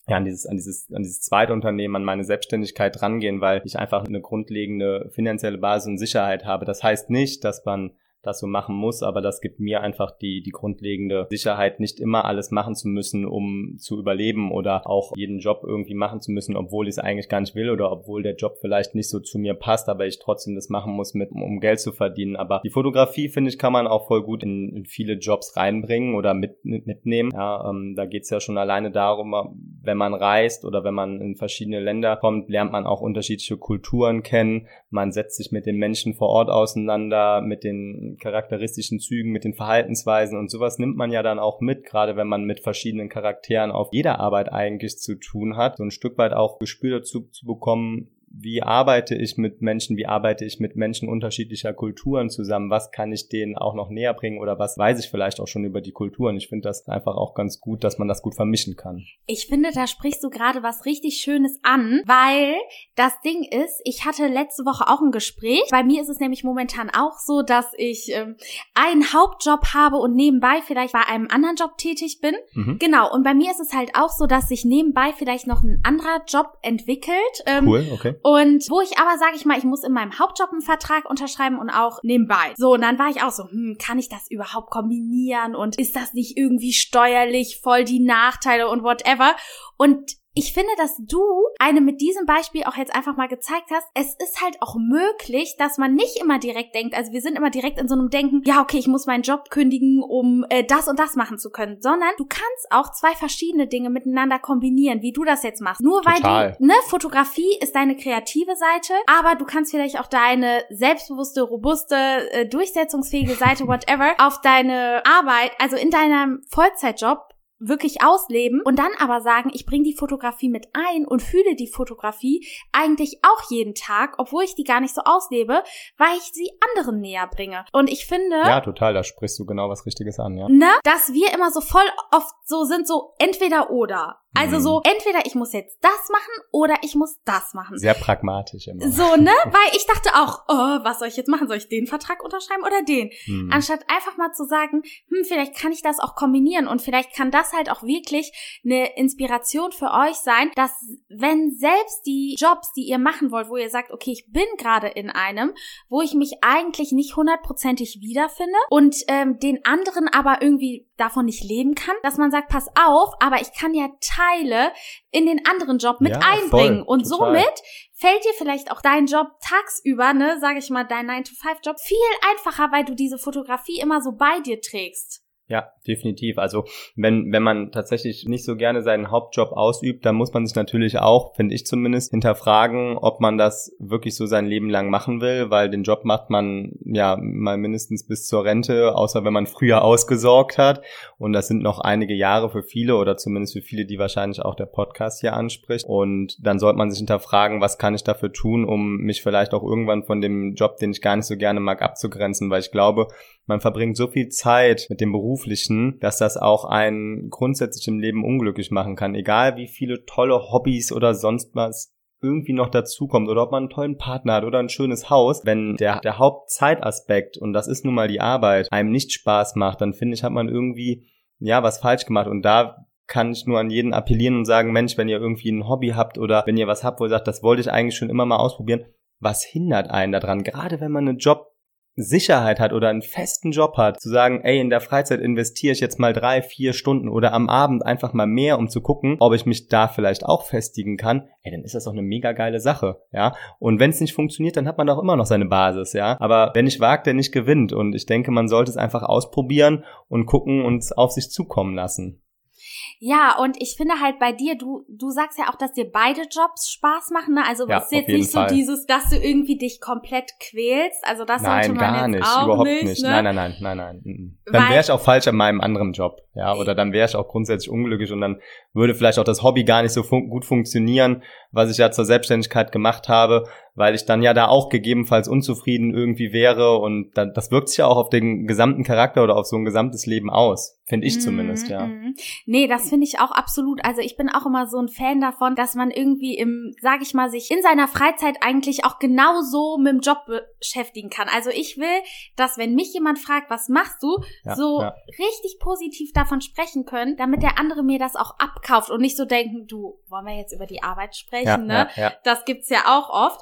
ja, an dieses, an dieses, an dieses zweite Unternehmen, an meine Selbstständigkeit rangehen, weil ich einfach eine grundlegende finanzielle Basis und Sicherheit habe. Das heißt nicht, dass man das so machen muss, aber das gibt mir einfach die, die grundlegende Sicherheit, nicht immer alles machen zu müssen, um zu überleben oder auch jeden Job irgendwie machen zu müssen, obwohl ich es eigentlich gar nicht will oder obwohl der Job vielleicht nicht so zu mir passt, aber ich trotzdem das machen muss, mit, um Geld zu verdienen. Aber die Fotografie, finde ich, kann man auch voll gut in, in viele Jobs reinbringen oder mit, mitnehmen. Ja, ähm, da geht's ja schon alleine darum, wenn man reist oder wenn man in verschiedene Länder kommt, lernt man auch unterschiedliche Kulturen kennen. Man setzt sich mit den Menschen vor Ort auseinander, mit den charakteristischen Zügen, mit den Verhaltensweisen und sowas nimmt man ja dann auch mit, gerade wenn man mit verschiedenen Charakteren auf jeder Arbeit eigentlich zu tun hat, so ein Stück weit auch Gespür dazu zu bekommen, wie arbeite ich mit Menschen, wie arbeite ich mit Menschen unterschiedlicher Kulturen zusammen, was kann ich denen auch noch näher bringen oder was weiß ich vielleicht auch schon über die Kulturen. Ich finde das einfach auch ganz gut, dass man das gut vermischen kann. Ich finde, da sprichst du gerade was richtig Schönes an, weil das Ding ist, ich hatte letzte Woche auch ein Gespräch. Bei mir ist es nämlich momentan auch so, dass ich ähm, einen Hauptjob habe und nebenbei vielleicht bei einem anderen Job tätig bin. Mhm. Genau. Und bei mir ist es halt auch so, dass sich nebenbei vielleicht noch ein anderer Job entwickelt. Ähm, cool, okay. Und wo ich aber, sage ich mal, ich muss in meinem Hauptjob einen Vertrag unterschreiben und auch nebenbei. So, und dann war ich auch so, hm, kann ich das überhaupt kombinieren und ist das nicht irgendwie steuerlich voll die Nachteile und whatever? Und ich finde, dass du eine mit diesem Beispiel auch jetzt einfach mal gezeigt hast, es ist halt auch möglich, dass man nicht immer direkt denkt, also wir sind immer direkt in so einem Denken, ja, okay, ich muss meinen Job kündigen, um äh, das und das machen zu können, sondern du kannst auch zwei verschiedene Dinge miteinander kombinieren, wie du das jetzt machst. Nur weil Total. du, ne, Fotografie ist deine kreative Seite, aber du kannst vielleicht auch deine selbstbewusste, robuste, äh, durchsetzungsfähige Seite, whatever, auf deine Arbeit, also in deinem Vollzeitjob wirklich ausleben und dann aber sagen, ich bringe die Fotografie mit ein und fühle die Fotografie eigentlich auch jeden Tag, obwohl ich die gar nicht so auslebe, weil ich sie anderen näher bringe. Und ich finde. Ja, total, da sprichst du genau was Richtiges an, ja. Ne, dass wir immer so voll oft so sind, so entweder oder. Also mhm. so, entweder ich muss jetzt das machen oder ich muss das machen. Sehr pragmatisch immer. So, ne? Weil ich dachte auch, oh, was soll ich jetzt machen? Soll ich den Vertrag unterschreiben oder den? Mhm. Anstatt einfach mal zu sagen, hm, vielleicht kann ich das auch kombinieren und vielleicht kann das halt auch wirklich eine Inspiration für euch sein, dass wenn selbst die Jobs, die ihr machen wollt, wo ihr sagt, okay, ich bin gerade in einem, wo ich mich eigentlich nicht hundertprozentig wiederfinde und ähm, den anderen aber irgendwie davon nicht leben kann, dass man sagt, pass auf, aber ich kann ja Teile in den anderen Job mit ja, einbringen. Voll, und total. somit fällt dir vielleicht auch dein Job tagsüber, ne, sage ich mal, dein 9-to-5-Job viel einfacher, weil du diese Fotografie immer so bei dir trägst. Ja, definitiv. Also wenn, wenn man tatsächlich nicht so gerne seinen Hauptjob ausübt, dann muss man sich natürlich auch, finde ich zumindest, hinterfragen, ob man das wirklich so sein Leben lang machen will, weil den Job macht man ja mal mindestens bis zur Rente, außer wenn man früher ausgesorgt hat. Und das sind noch einige Jahre für viele oder zumindest für viele, die wahrscheinlich auch der Podcast hier anspricht. Und dann sollte man sich hinterfragen, was kann ich dafür tun, um mich vielleicht auch irgendwann von dem Job, den ich gar nicht so gerne mag, abzugrenzen, weil ich glaube, man verbringt so viel Zeit mit dem Beruflichen, dass das auch einen grundsätzlich im Leben unglücklich machen kann. Egal wie viele tolle Hobbys oder sonst was irgendwie noch dazukommt oder ob man einen tollen Partner hat oder ein schönes Haus, wenn der, der Hauptzeitaspekt, und das ist nun mal die Arbeit, einem nicht Spaß macht, dann finde ich, hat man irgendwie, ja, was falsch gemacht. Und da kann ich nur an jeden appellieren und sagen, Mensch, wenn ihr irgendwie ein Hobby habt oder wenn ihr was habt, wo ihr sagt, das wollte ich eigentlich schon immer mal ausprobieren, was hindert einen daran? Gerade wenn man einen Job Sicherheit hat oder einen festen Job hat, zu sagen, ey, in der Freizeit investiere ich jetzt mal drei, vier Stunden oder am Abend einfach mal mehr, um zu gucken, ob ich mich da vielleicht auch festigen kann, ey, dann ist das doch eine mega geile Sache, ja. Und wenn es nicht funktioniert, dann hat man doch immer noch seine Basis, ja. Aber wenn nicht wagt, der nicht gewinnt. Und ich denke, man sollte es einfach ausprobieren und gucken und auf sich zukommen lassen. Ja, und ich finde halt bei dir, du, du sagst ja auch, dass dir beide Jobs Spaß machen, ne? Also ja, ist jetzt nicht Fall. so dieses, dass du irgendwie dich komplett quälst. Also das nein, sollte man gar jetzt nicht, auch überhaupt nicht. nicht. Ne? Nein, nein, nein, nein, nein. Mhm. Dann wäre ich auch falsch an meinem anderen Job, ja, oder dann wäre ich auch grundsätzlich unglücklich und dann würde vielleicht auch das Hobby gar nicht so fun gut funktionieren, was ich ja zur Selbstständigkeit gemacht habe, weil ich dann ja da auch gegebenenfalls unzufrieden irgendwie wäre und dann, das wirkt sich ja auch auf den gesamten Charakter oder auf so ein gesamtes Leben aus, finde ich zumindest, Mhm, ja. mhm. Nee, das finde ich auch absolut. Also ich bin auch immer so ein Fan davon, dass man irgendwie im, sag ich mal, sich in seiner Freizeit eigentlich auch genauso mit dem Job beschäftigen kann. Also ich will, dass wenn mich jemand fragt, was machst du, Ja, so ja. richtig positiv davon sprechen können, damit der andere mir das auch abkauft und nicht so denken, du, wollen wir jetzt über die Arbeit sprechen, Ja, ne? ja, ja. Das gibt's ja auch oft.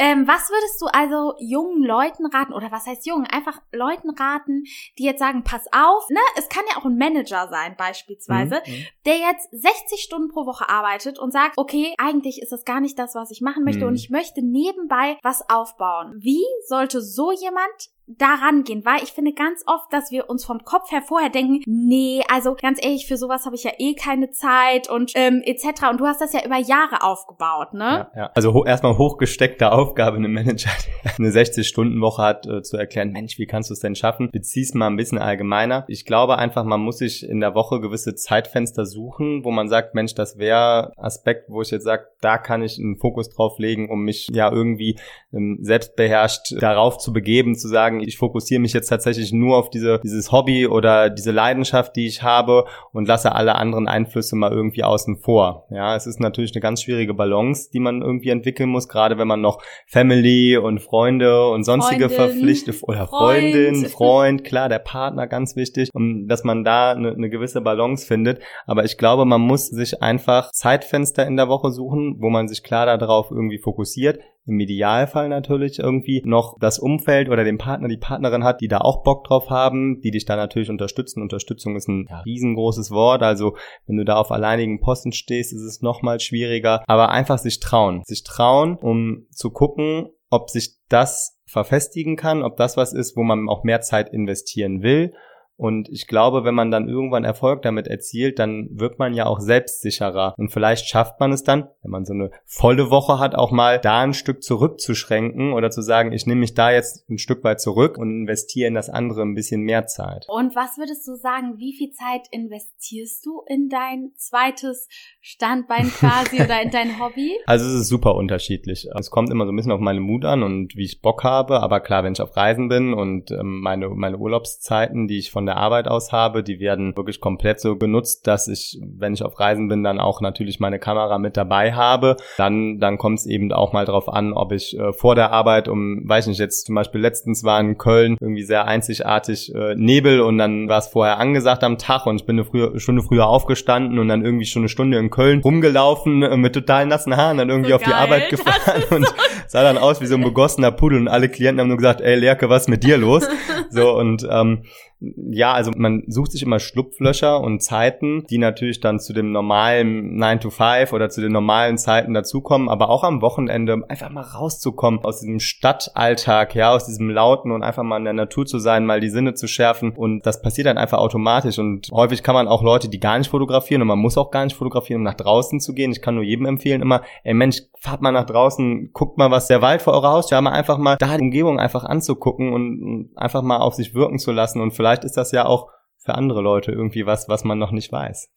Ähm, was würdest du also jungen Leuten raten, oder was heißt jungen? Einfach Leuten raten, die jetzt sagen, pass auf, ne? Es kann ja auch ein Manager sein, beispielsweise, Mhm, mhm. der jetzt 60 Stunden pro Woche arbeitet und sagt, okay, eigentlich ist das gar nicht das, was ich machen möchte Mhm. und ich möchte nebenbei was aufbauen. Wie sollte so jemand daran gehen, weil ich finde ganz oft, dass wir uns vom Kopf her vorher denken, nee, also ganz ehrlich, für sowas habe ich ja eh keine Zeit und ähm, etc. Und du hast das ja über Jahre aufgebaut, ne? Ja, ja. Also ho erstmal hochgesteckte Aufgabe, einem Manager, der eine 60-Stunden-Woche hat, äh, zu erklären, Mensch, wie kannst du es denn schaffen? Bezieh's mal ein bisschen allgemeiner. Ich glaube einfach, man muss sich in der Woche gewisse Zeitfenster suchen, wo man sagt, Mensch, das wäre Aspekt, wo ich jetzt sage, da kann ich einen Fokus drauf legen, um mich ja irgendwie ähm, selbstbeherrscht darauf zu begeben, zu sagen, ich fokussiere mich jetzt tatsächlich nur auf diese, dieses Hobby oder diese Leidenschaft, die ich habe und lasse alle anderen Einflüsse mal irgendwie außen vor. Ja, es ist natürlich eine ganz schwierige Balance, die man irgendwie entwickeln muss, gerade wenn man noch Family und Freunde und sonstige Verpflichtungen oder Freund. Freundin, Freund, klar, der Partner, ganz wichtig, um, dass man da eine, eine gewisse Balance findet. Aber ich glaube, man muss sich einfach Zeitfenster in der Woche suchen, wo man sich klar darauf irgendwie fokussiert. Im Idealfall natürlich irgendwie noch das Umfeld oder den Partner, die Partnerin hat, die da auch Bock drauf haben, die dich da natürlich unterstützen. Unterstützung ist ein ja, riesengroßes Wort. Also wenn du da auf alleinigen Posten stehst, ist es nochmal schwieriger. Aber einfach sich trauen. Sich trauen, um zu gucken, ob sich das verfestigen kann, ob das was ist, wo man auch mehr Zeit investieren will. Und ich glaube, wenn man dann irgendwann Erfolg damit erzielt, dann wird man ja auch selbstsicherer. Und vielleicht schafft man es dann, wenn man so eine volle Woche hat, auch mal da ein Stück zurückzuschränken oder zu sagen, ich nehme mich da jetzt ein Stück weit zurück und investiere in das andere ein bisschen mehr Zeit. Und was würdest du sagen, wie viel Zeit investierst du in dein zweites Standbein quasi oder in dein Hobby? Also es ist super unterschiedlich. Es kommt immer so ein bisschen auf meine Mut an und wie ich Bock habe. Aber klar, wenn ich auf Reisen bin und ähm, meine, meine Urlaubszeiten, die ich von der Arbeit aus habe, die werden wirklich komplett so genutzt, dass ich, wenn ich auf Reisen bin, dann auch natürlich meine Kamera mit dabei habe. Dann, dann kommt es eben auch mal drauf an, ob ich äh, vor der Arbeit um, weiß nicht, jetzt zum Beispiel letztens war in Köln irgendwie sehr einzigartig äh, Nebel und dann war es vorher angesagt am Tag und ich bin eine frühe, Stunde früher aufgestanden und dann irgendwie schon eine Stunde in Köln rumgelaufen äh, mit total nassen Haaren, dann irgendwie So auf die geil, Arbeit das gefahren und sah dann aus wie so ein begossener Pudel und alle Klienten haben nur gesagt, ey Lerke, was ist mit dir los? so und ähm, Ja, also man sucht sich immer Schlupflöcher und Zeiten, die natürlich dann zu dem normalen 9 to 5 oder zu den normalen Zeiten dazukommen, aber auch am Wochenende einfach mal rauszukommen aus diesem Stadtalltag, ja, aus diesem Lauten und einfach mal in der Natur zu sein, mal die Sinne zu schärfen. Und das passiert dann einfach automatisch. Und häufig kann man auch Leute, die gar nicht fotografieren und man muss auch gar nicht fotografieren, um nach draußen zu gehen. Ich kann nur jedem empfehlen immer, ey Mensch, fahrt mal nach draußen, guckt mal, was der Wald vor eurer Haustür, mal einfach mal da die Umgebung einfach anzugucken und einfach mal auf sich wirken zu lassen und vielleicht vielleicht ist das ja auch für andere Leute irgendwie was, was man noch nicht weiß.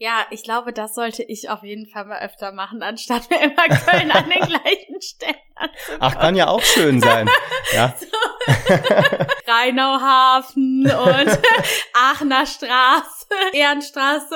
Ja, ich glaube, das sollte ich auf jeden Fall mal öfter machen, anstatt mir immer Köln an den gleichen Stellen anzukommen. Ach, kann ja auch schön sein. Ja. So. Rheinauhafen und Aachener Straße, Ehrenstraße.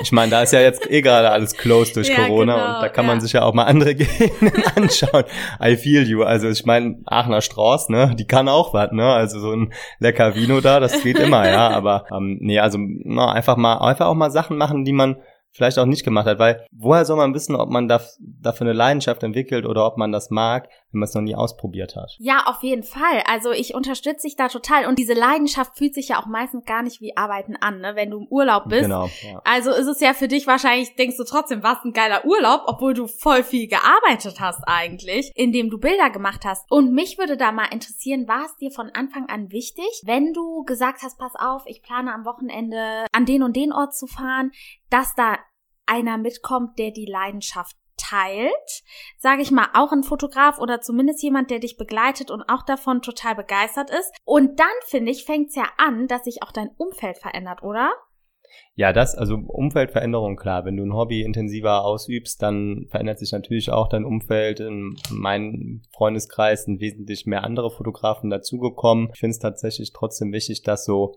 ich meine, da ist ja jetzt eh gerade alles closed durch ja, Corona genau, und da kann ja. man sich ja auch mal andere Gegenden anschauen. I feel you. Also ich meine, Aachener Straße, ne, die kann auch was, ne? Also so ein lecker Vino da, das geht immer, ja. Aber ähm, nee, also na, einfach mal, einfach auch mal Sachen machen, die man vielleicht auch nicht gemacht hat, weil woher soll man wissen, ob man da, dafür eine Leidenschaft entwickelt oder ob man das mag, wenn man es noch nie ausprobiert hat? Ja, auf jeden Fall. Also ich unterstütze dich da total und diese Leidenschaft fühlt sich ja auch meistens gar nicht wie Arbeiten an, ne? wenn du im Urlaub bist. Genau. Ja. Also ist es ja für dich wahrscheinlich, denkst du trotzdem, was ein geiler Urlaub, obwohl du voll viel gearbeitet hast eigentlich, indem du Bilder gemacht hast. Und mich würde da mal interessieren, war es dir von Anfang an wichtig, wenn du gesagt hast, pass auf, ich plane am Wochenende an den und den Ort zu fahren, dass da einer mitkommt, der die Leidenschaft teilt, sage ich mal, auch ein Fotograf oder zumindest jemand, der dich begleitet und auch davon total begeistert ist. Und dann, finde ich, fängt es ja an, dass sich auch dein Umfeld verändert, oder? Ja, das, also Umfeldveränderung, klar. Wenn du ein Hobby intensiver ausübst, dann verändert sich natürlich auch dein Umfeld. In meinem Freundeskreis sind wesentlich mehr andere Fotografen dazugekommen. Ich finde es tatsächlich trotzdem wichtig, dass so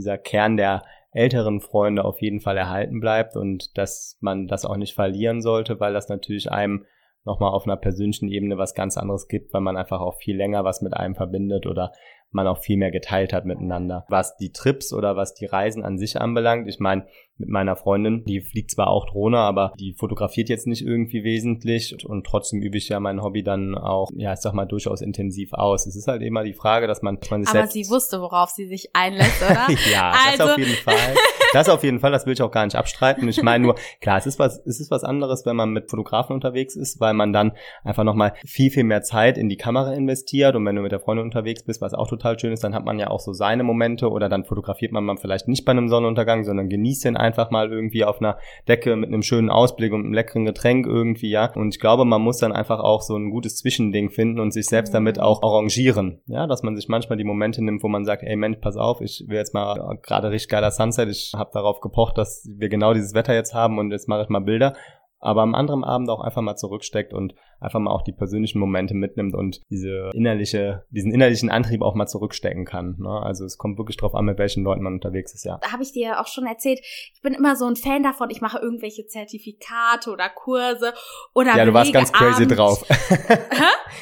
dieser Kern der älteren Freunde auf jeden Fall erhalten bleibt und dass man das auch nicht verlieren sollte, weil das natürlich einem nochmal auf einer persönlichen Ebene was ganz anderes gibt, weil man einfach auch viel länger was mit einem verbindet oder man auch viel mehr geteilt hat miteinander. Was die Trips oder was die Reisen an sich anbelangt, ich meine, mit meiner Freundin, die fliegt zwar auch Drohne, aber die fotografiert jetzt nicht irgendwie wesentlich und trotzdem übe ich ja mein Hobby dann auch, ja, ich sag mal, durchaus intensiv aus. Es ist halt immer die Frage, dass man, dass man sich Aber sie wusste, worauf sie sich einlässt, oder? ja, also. das auf jeden Fall. Das auf jeden Fall, das will ich auch gar nicht abstreiten. Ich meine nur, klar, es ist was, es ist was anderes, wenn man mit Fotografen unterwegs ist, weil man dann einfach nochmal viel, viel mehr Zeit in die Kamera investiert und wenn du mit der Freundin unterwegs bist, was auch total schön ist, dann hat man ja auch so seine Momente oder dann fotografiert man mal vielleicht nicht bei einem Sonnenuntergang, sondern genießt den einfach mal irgendwie auf einer Decke mit einem schönen Ausblick und einem leckeren Getränk irgendwie, ja. Und ich glaube, man muss dann einfach auch so ein gutes Zwischending finden und sich selbst damit mhm. auch arrangieren, ja, dass man sich manchmal die Momente nimmt, wo man sagt, ey Mensch, pass auf, ich will jetzt mal gerade richtig geiler Sunset, ich habe darauf gepocht, dass wir genau dieses Wetter jetzt haben und jetzt mache ich mal Bilder aber am anderen Abend auch einfach mal zurücksteckt und einfach mal auch die persönlichen Momente mitnimmt und diese innerliche, diesen innerlichen Antrieb auch mal zurückstecken kann. Ne? Also es kommt wirklich drauf an, mit welchen Leuten man unterwegs ist, ja. Da habe ich dir ja auch schon erzählt, ich bin immer so ein Fan davon, ich mache irgendwelche Zertifikate oder Kurse oder Ja, du warst ganz crazy Abend. drauf.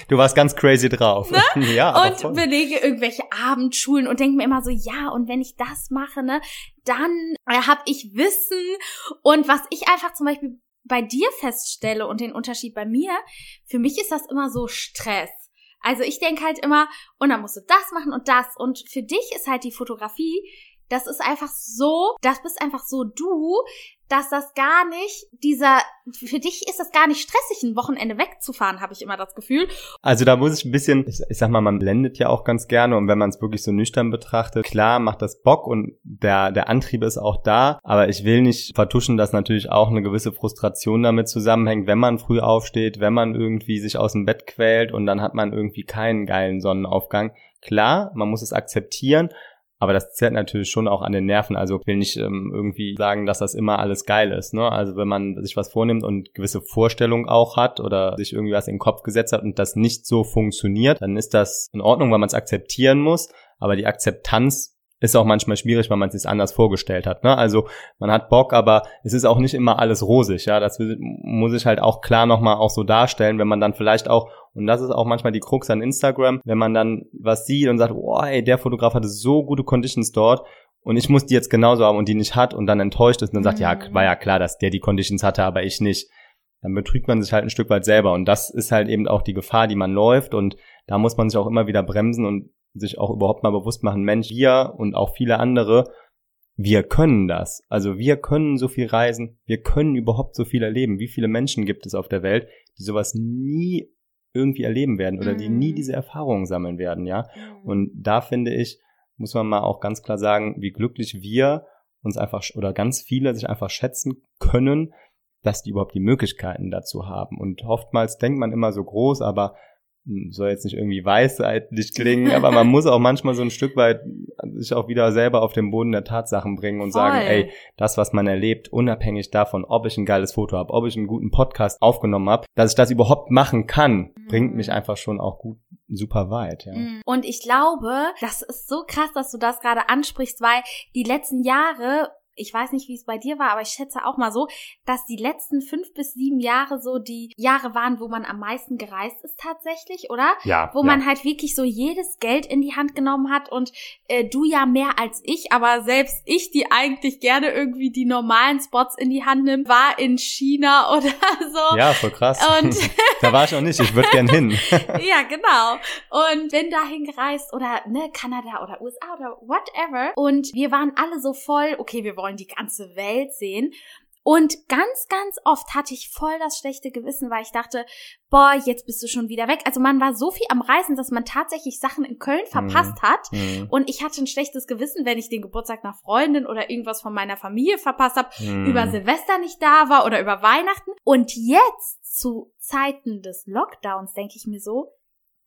du warst ganz crazy drauf. Ne? ja. Und belege irgendwelche Abendschulen und denke mir immer so, ja, und wenn ich das mache, ne, dann äh, habe ich Wissen und was ich einfach zum Beispiel bei dir feststelle und den Unterschied bei mir, für mich ist das immer so Stress. Also ich denke halt immer, und dann musst du das machen und das. Und für dich ist halt die Fotografie, das ist einfach so, das bist einfach so du, dass das gar nicht dieser, für dich ist das gar nicht stressig, ein Wochenende wegzufahren, habe ich immer das Gefühl. Also da muss ich ein bisschen, ich, ich sag mal, man blendet ja auch ganz gerne und wenn man es wirklich so nüchtern betrachtet, klar macht das Bock und der, der Antrieb ist auch da, aber ich will nicht vertuschen, dass natürlich auch eine gewisse Frustration damit zusammenhängt, wenn man früh aufsteht, wenn man irgendwie sich aus dem Bett quält und dann hat man irgendwie keinen geilen Sonnenaufgang. Klar, man muss es akzeptieren, aber das zerrt natürlich schon auch an den Nerven. Also ich will nicht ähm, irgendwie sagen, dass das immer alles geil ist. Ne? Also wenn man sich was vornimmt und gewisse Vorstellungen auch hat oder sich irgendwie was in den Kopf gesetzt hat und das nicht so funktioniert, dann ist das in Ordnung, weil man es akzeptieren muss. Aber die Akzeptanz ist auch manchmal schwierig, weil man es sich anders vorgestellt hat. Ne? Also man hat Bock, aber es ist auch nicht immer alles rosig. Ja, das muss ich halt auch klar nochmal auch so darstellen, wenn man dann vielleicht auch und das ist auch manchmal die Krux an Instagram, wenn man dann was sieht und sagt, oh, ey, der Fotograf hatte so gute Conditions dort und ich muss die jetzt genauso haben und die nicht hat und dann enttäuscht ist und dann sagt, ja, mhm. war ja klar, dass der die Conditions hatte, aber ich nicht. Dann betrügt man sich halt ein Stück weit selber und das ist halt eben auch die Gefahr, die man läuft und da muss man sich auch immer wieder bremsen und sich auch überhaupt mal bewusst machen, Mensch, wir und auch viele andere, wir können das. Also wir können so viel reisen, wir können überhaupt so viel erleben. Wie viele Menschen gibt es auf der Welt, die sowas nie irgendwie erleben werden oder die nie mhm. diese Erfahrungen sammeln werden, ja? Mhm. Und da finde ich, muss man mal auch ganz klar sagen, wie glücklich wir uns einfach oder ganz viele sich einfach schätzen können, dass die überhaupt die Möglichkeiten dazu haben. Und oftmals denkt man immer so groß, aber soll jetzt nicht irgendwie weisheitlich klingen, aber man muss auch manchmal so ein Stück weit sich auch wieder selber auf den Boden der Tatsachen bringen und Voll. sagen, ey, das, was man erlebt, unabhängig davon, ob ich ein geiles Foto habe, ob ich einen guten Podcast aufgenommen habe, dass ich das überhaupt machen kann, mhm. bringt mich einfach schon auch gut super weit, ja. Mhm. Und ich glaube, das ist so krass, dass du das gerade ansprichst, weil die letzten Jahre ich weiß nicht, wie es bei dir war, aber ich schätze auch mal so, dass die letzten fünf bis sieben Jahre so die Jahre waren, wo man am meisten gereist ist tatsächlich, oder? Ja. Wo ja. man halt wirklich so jedes Geld in die Hand genommen hat und äh, du ja mehr als ich, aber selbst ich, die eigentlich gerne irgendwie die normalen Spots in die Hand nimmt, war in China oder so. Ja, voll krass. Und da war ich auch nicht, ich würde gern hin. ja, genau. Und bin dahin gereist oder ne, Kanada oder USA oder whatever. Und wir waren alle so voll, okay, wir wollen wollen die ganze Welt sehen. Und ganz, ganz oft hatte ich voll das schlechte Gewissen, weil ich dachte, boah, jetzt bist du schon wieder weg. Also man war so viel am Reisen, dass man tatsächlich Sachen in Köln mhm. verpasst hat. Mhm. Und ich hatte ein schlechtes Gewissen, wenn ich den Geburtstag nach Freundin oder irgendwas von meiner Familie verpasst habe, mhm. über Silvester nicht da war oder über Weihnachten. Und jetzt zu Zeiten des Lockdowns denke ich mir so,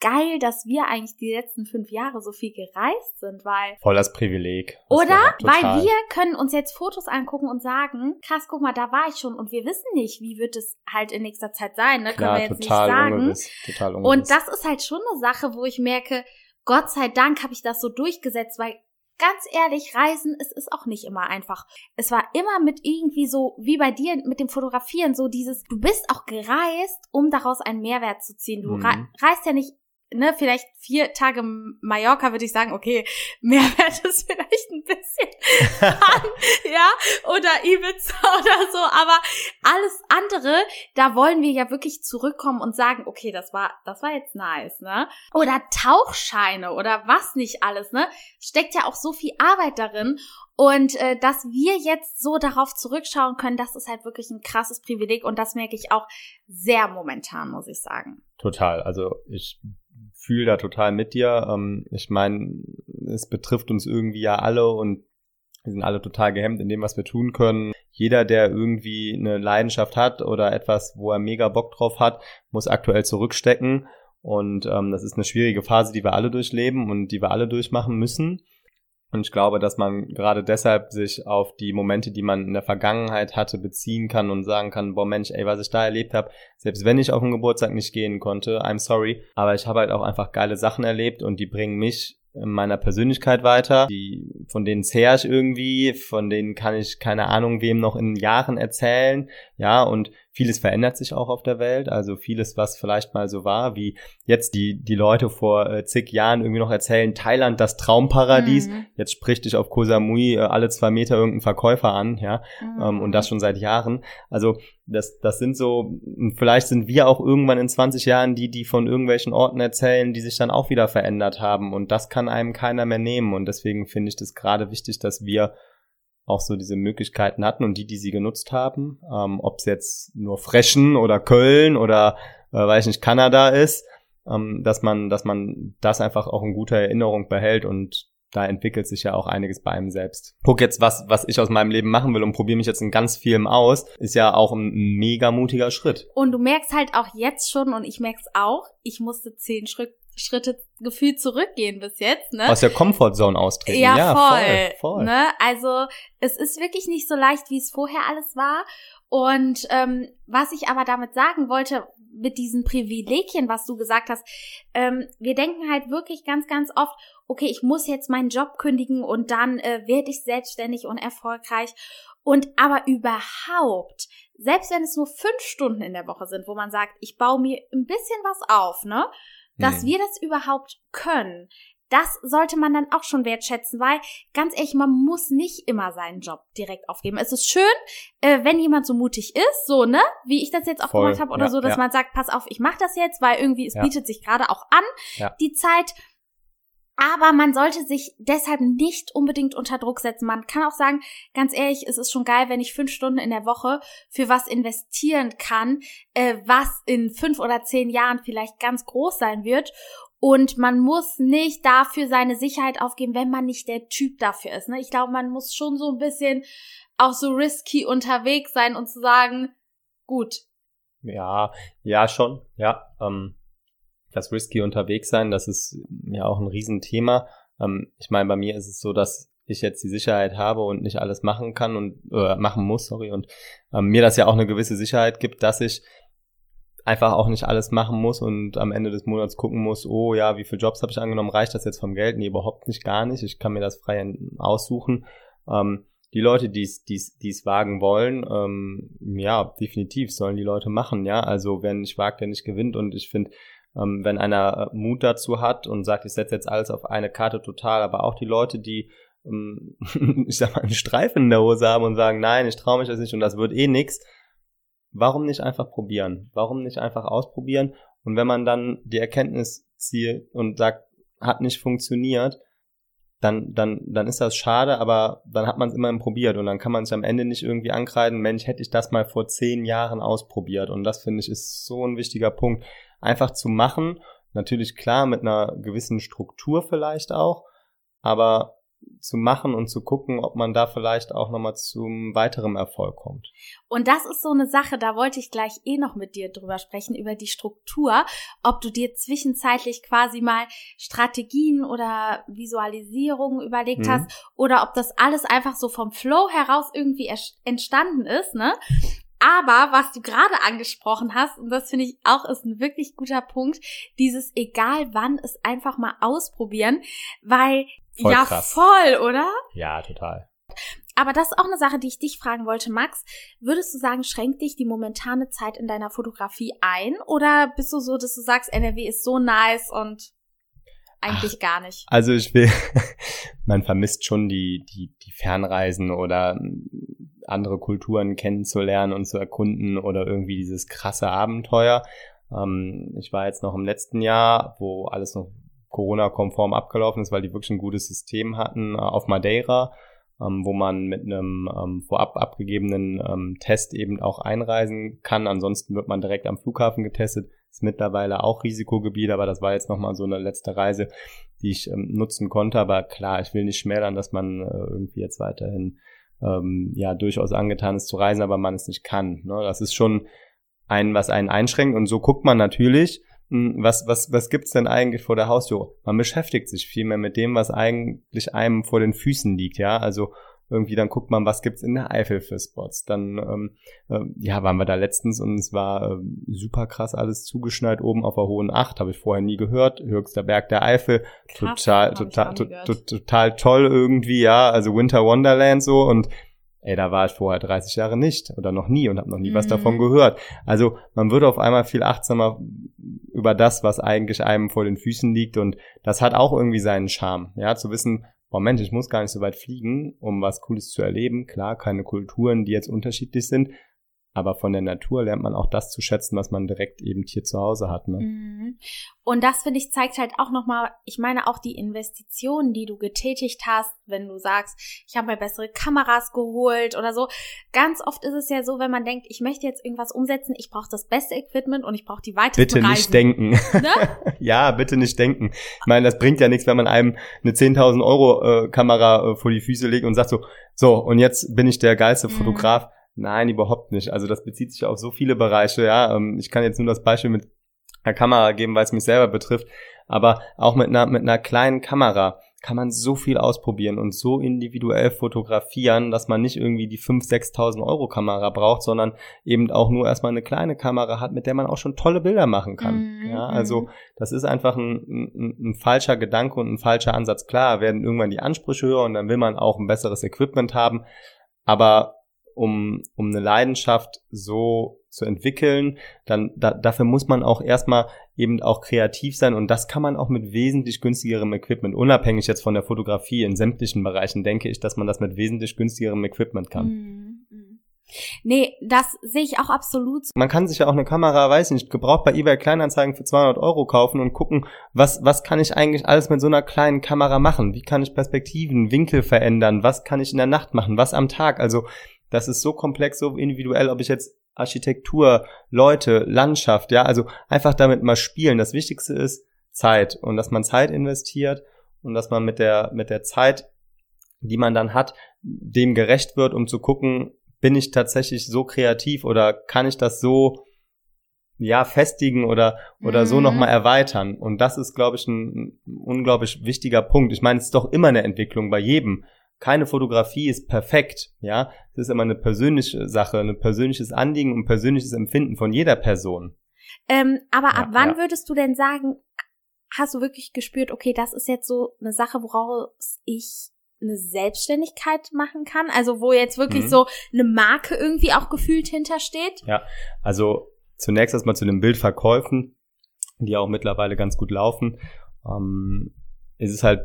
geil, dass wir eigentlich die letzten fünf Jahre so viel gereist sind, weil. Voll das Privileg. Das oder? Weil wir können uns jetzt Fotos angucken und sagen, krass, guck mal, da war ich schon und wir wissen nicht, wie wird es halt in nächster Zeit sein, ne? Klar, können wir jetzt total nicht sagen. Ungewiss, total ungewiss. Und das ist halt schon eine Sache, wo ich merke, Gott sei Dank habe ich das so durchgesetzt, weil ganz ehrlich, Reisen, es ist auch nicht immer einfach. Es war immer mit irgendwie so, wie bei dir mit dem Fotografieren, so dieses, du bist auch gereist, um daraus einen Mehrwert zu ziehen. Du mhm. reist ja nicht ne, vielleicht vier Tage Mallorca würde ich sagen, okay, Mehrwert ist vielleicht ein bisschen ja, oder Ibiza oder so, aber alles andere, da wollen wir ja wirklich zurückkommen und sagen, okay, das war, das war jetzt nice, ne? Oder Tauchscheine oder was nicht alles, ne? Steckt ja auch so viel Arbeit darin und äh, dass wir jetzt so darauf zurückschauen können, das ist halt wirklich ein krasses Privileg und das merke ich auch sehr momentan, muss ich sagen. Total. Also ich fühle da total mit dir. Ähm, ich meine, es betrifft uns irgendwie ja alle und wir sind alle total gehemmt in dem, was wir tun können. Jeder, der irgendwie eine Leidenschaft hat oder etwas, wo er mega Bock drauf hat, muss aktuell zurückstecken. Und ähm, das ist eine schwierige Phase, die wir alle durchleben und die wir alle durchmachen müssen. Und ich glaube, dass man gerade deshalb sich auf die Momente, die man in der Vergangenheit hatte, beziehen kann und sagen kann, boah Mensch, ey, was ich da erlebt habe, selbst wenn ich auf den Geburtstag nicht gehen konnte, I'm sorry, aber ich habe halt auch einfach geile Sachen erlebt und die bringen mich in meiner Persönlichkeit weiter. Die, von denen zehre ich irgendwie, von denen kann ich keine Ahnung wem noch in Jahren erzählen. Ja, und Vieles verändert sich auch auf der Welt, also vieles, was vielleicht mal so war, wie jetzt die, die Leute vor äh, zig Jahren irgendwie noch erzählen, Thailand das Traumparadies, mhm. jetzt spricht dich auf Koh Samui äh, alle zwei Meter irgendein Verkäufer an, ja, mhm. ähm, und das schon seit Jahren. Also das, das sind so, vielleicht sind wir auch irgendwann in 20 Jahren die, die von irgendwelchen Orten erzählen, die sich dann auch wieder verändert haben und das kann einem keiner mehr nehmen und deswegen finde ich das gerade wichtig, dass wir auch so diese Möglichkeiten hatten und die, die sie genutzt haben, ähm, ob es jetzt nur Frechen oder Köln oder äh, weiß nicht Kanada ist, ähm, dass man, dass man das einfach auch in guter Erinnerung behält und da entwickelt sich ja auch einiges bei einem selbst. Guck jetzt, was, was ich aus meinem Leben machen will und probiere mich jetzt in ganz vielem aus, ist ja auch ein mega mutiger Schritt. Und du merkst halt auch jetzt schon, und ich merk's auch, ich musste zehn Schritt, Schritte gefühlt zurückgehen bis jetzt, ne? Aus der Comfortzone austreten. Ja, ja voll, voll, voll. Ne? Also es ist wirklich nicht so leicht, wie es vorher alles war. Und ähm, was ich aber damit sagen wollte, mit diesen Privilegien, was du gesagt hast, ähm, wir denken halt wirklich ganz, ganz oft, okay, ich muss jetzt meinen Job kündigen und dann äh, werde ich selbstständig und erfolgreich. Und aber überhaupt, selbst wenn es nur fünf Stunden in der Woche sind, wo man sagt, ich baue mir ein bisschen was auf, ne? Dass mhm. wir das überhaupt können, das sollte man dann auch schon wertschätzen, weil ganz ehrlich, man muss nicht immer seinen Job direkt aufgeben. Es ist schön, äh, wenn jemand so mutig ist, so, ne, wie ich das jetzt auch Voll. gemacht habe oder ja, so, dass ja. man sagt, pass auf, ich mache das jetzt, weil irgendwie es ja. bietet sich gerade auch an, die Zeit. Aber man sollte sich deshalb nicht unbedingt unter Druck setzen. Man kann auch sagen, ganz ehrlich, es ist schon geil, wenn ich fünf Stunden in der Woche für was investieren kann, äh, was in fünf oder zehn Jahren vielleicht ganz groß sein wird. Und man muss nicht dafür seine Sicherheit aufgeben, wenn man nicht der Typ dafür ist. Ne? Ich glaube, man muss schon so ein bisschen auch so risky unterwegs sein und zu sagen, gut. Ja, ja, schon, ja. Ähm, das risky unterwegs sein, das ist ja auch ein Riesenthema. Ähm, ich meine, bei mir ist es so, dass ich jetzt die Sicherheit habe und nicht alles machen kann und äh, machen muss, sorry, und ähm, mir das ja auch eine gewisse Sicherheit gibt, dass ich einfach auch nicht alles machen muss und am Ende des Monats gucken muss, oh ja, wie viele Jobs habe ich angenommen, reicht das jetzt vom Geld? Nee, überhaupt nicht, gar nicht. Ich kann mir das frei aussuchen. Ähm, die Leute, die es wagen wollen, ähm, ja, definitiv sollen die Leute machen, ja. Also wer nicht wagt, der nicht gewinnt. Und ich finde, ähm, wenn einer äh, Mut dazu hat und sagt, ich setze jetzt alles auf eine Karte total, aber auch die Leute, die ähm, ich sag mal, einen Streifen in der Hose haben und sagen, nein, ich traue mich das nicht und das wird eh nix, warum nicht einfach probieren? Warum nicht einfach ausprobieren? Und wenn man dann die Erkenntnis zieht und sagt, hat nicht funktioniert, dann, dann, dann ist das schade, aber dann hat man es immerhin probiert und dann kann man sich am Ende nicht irgendwie ankreiden, Mensch, hätte ich das mal vor zehn Jahren ausprobiert. Und das finde ich ist so ein wichtiger Punkt. Einfach zu machen, natürlich klar mit einer gewissen Struktur vielleicht auch, aber zu machen und zu gucken, ob man da vielleicht auch nochmal zum weiteren Erfolg kommt. Und das ist so eine Sache, da wollte ich gleich eh noch mit dir drüber sprechen, über die Struktur, ob du dir zwischenzeitlich quasi mal Strategien oder Visualisierungen überlegt mhm. hast oder ob das alles einfach so vom Flow heraus irgendwie entstanden ist, ne? Aber was du gerade angesprochen hast, und das finde ich auch ist ein wirklich guter Punkt, dieses egal wann es einfach mal ausprobieren, weil Voll ja, krass. voll, oder? Ja, total. Aber das ist auch eine Sache, die ich dich fragen wollte, Max. Würdest du sagen, schränkt dich die momentane Zeit in deiner Fotografie ein? Oder bist du so, dass du sagst, NRW ist so nice und eigentlich Ach, gar nicht? Also ich will, man vermisst schon die, die, die Fernreisen oder andere Kulturen kennenzulernen und zu erkunden oder irgendwie dieses krasse Abenteuer. Ähm, ich war jetzt noch im letzten Jahr, wo alles noch Corona-konform abgelaufen ist, weil die wirklich ein gutes System hatten äh, auf Madeira, ähm, wo man mit einem ähm, vorab abgegebenen ähm, Test eben auch einreisen kann. Ansonsten wird man direkt am Flughafen getestet. Ist mittlerweile auch Risikogebiet, aber das war jetzt nochmal so eine letzte Reise, die ich ähm, nutzen konnte. Aber klar, ich will nicht schmälern, dass man äh, irgendwie jetzt weiterhin ähm, ja durchaus angetan ist zu reisen, aber man es nicht kann. Ne? Das ist schon ein, was einen einschränkt. Und so guckt man natürlich, hm, was, was, was gibt's denn eigentlich vor der Haustür? Man beschäftigt sich viel mehr mit dem, was eigentlich einem vor den Füßen liegt, ja. Also irgendwie dann guckt man, was gibt's in der Eifel für Spots. Dann ähm, äh, ja, waren wir da letztens und es war äh, super krass alles zugeschneit oben auf der Hohen Acht, habe ich vorher nie gehört. Höchster Berg der Eifel, krass, total total to, total toll irgendwie, ja, also Winter Wonderland so und ey, da war ich vorher 30 Jahre nicht oder noch nie und habe noch nie mhm. was davon gehört. Also man wird auf einmal viel achtsamer über das, was eigentlich einem vor den Füßen liegt und das hat auch irgendwie seinen Charme, ja, zu wissen, Moment, ich muss gar nicht so weit fliegen, um was Cooles zu erleben. Klar, keine Kulturen, die jetzt unterschiedlich sind, aber von der Natur lernt man auch das zu schätzen, was man direkt eben hier zu Hause hat. Ne? Mhm. Und das, finde ich, zeigt halt auch nochmal, ich meine auch die Investitionen, die du getätigt hast, wenn du sagst, ich habe mir bessere Kameras geholt oder so. Ganz oft ist es ja so, wenn man denkt, ich möchte jetzt irgendwas umsetzen, ich brauche das beste Equipment und ich brauche die weitesten Bitte nicht Reisen. denken. Ne? ja, bitte nicht denken. Ich meine, das bringt ja nichts, wenn man einem eine 10.000 Euro äh, Kamera äh, vor die Füße legt und sagt so, so, und jetzt bin ich der geilste mhm. Nein, überhaupt nicht. Also das bezieht sich auf so viele Bereiche, ja. Ähm, ich kann jetzt nur das Beispiel mit einer Kamera geben, weil es mich selber betrifft. Aber auch mit einer, mit einer kleinen Kamera kann man so viel ausprobieren und so individuell fotografieren, dass man nicht irgendwie die 5.000, 6.000 Euro Kamera braucht, sondern eben auch nur erstmal eine kleine Kamera hat, mit der man auch schon tolle Bilder machen kann. Mhm. Ja, also das ist einfach ein, ein, ein, falscher Gedanke und ein falscher Ansatz. Klar, werden irgendwann die Ansprüche höher und dann will man auch ein besseres Equipment haben. Aber um, um eine Leidenschaft so zu entwickeln, dann da, dafür muss man auch erstmal eben auch kreativ sein und das kann man auch mit wesentlich günstigerem Equipment, unabhängig jetzt von der Fotografie in sämtlichen Bereichen, denke ich, dass man das mit wesentlich günstigerem Equipment kann. Mhm. mhm. Nee, das sehe ich auch absolut. Man kann sich ja auch eine Kamera, weiß nicht, gebraucht bei eBay Kleinanzeigen für 200 Euro kaufen und gucken, was, was kann ich eigentlich alles mit so einer kleinen Kamera machen? Wie kann ich Perspektiven, Winkel verändern? Was kann ich in der Nacht machen? Was am Tag? Also, das ist so komplex, so individuell, ob ich jetzt Architektur, Leute, Landschaft, ja, also einfach damit mal spielen. Das Wichtigste ist Zeit und dass man Zeit investiert und dass man mit der, mit der Zeit, die man dann hat, dem gerecht wird, um zu gucken, bin ich tatsächlich so kreativ oder kann ich das so ja festigen oder oder mhm. so noch mal erweitern und das ist glaube ich ein, ein unglaublich wichtiger Punkt. Ich meine, es ist doch immer eine Entwicklung bei jedem keine Fotografie ist perfekt, ja. Es ist immer eine persönliche Sache, ein persönliches Anliegen und persönliches Empfinden von jeder Person. Ähm, aber ja, ab wann ja. würdest du denn sagen, hast du wirklich gespürt, okay, das ist jetzt so eine Sache, woraus ich eine Selbstständigkeit machen kann? Also wo jetzt wirklich mhm. so eine Marke irgendwie auch gefühlt hintersteht? Ja, also zunächst erstmal zu den Bildverkäufen, die auch mittlerweile ganz gut laufen. Ähm, es ist halt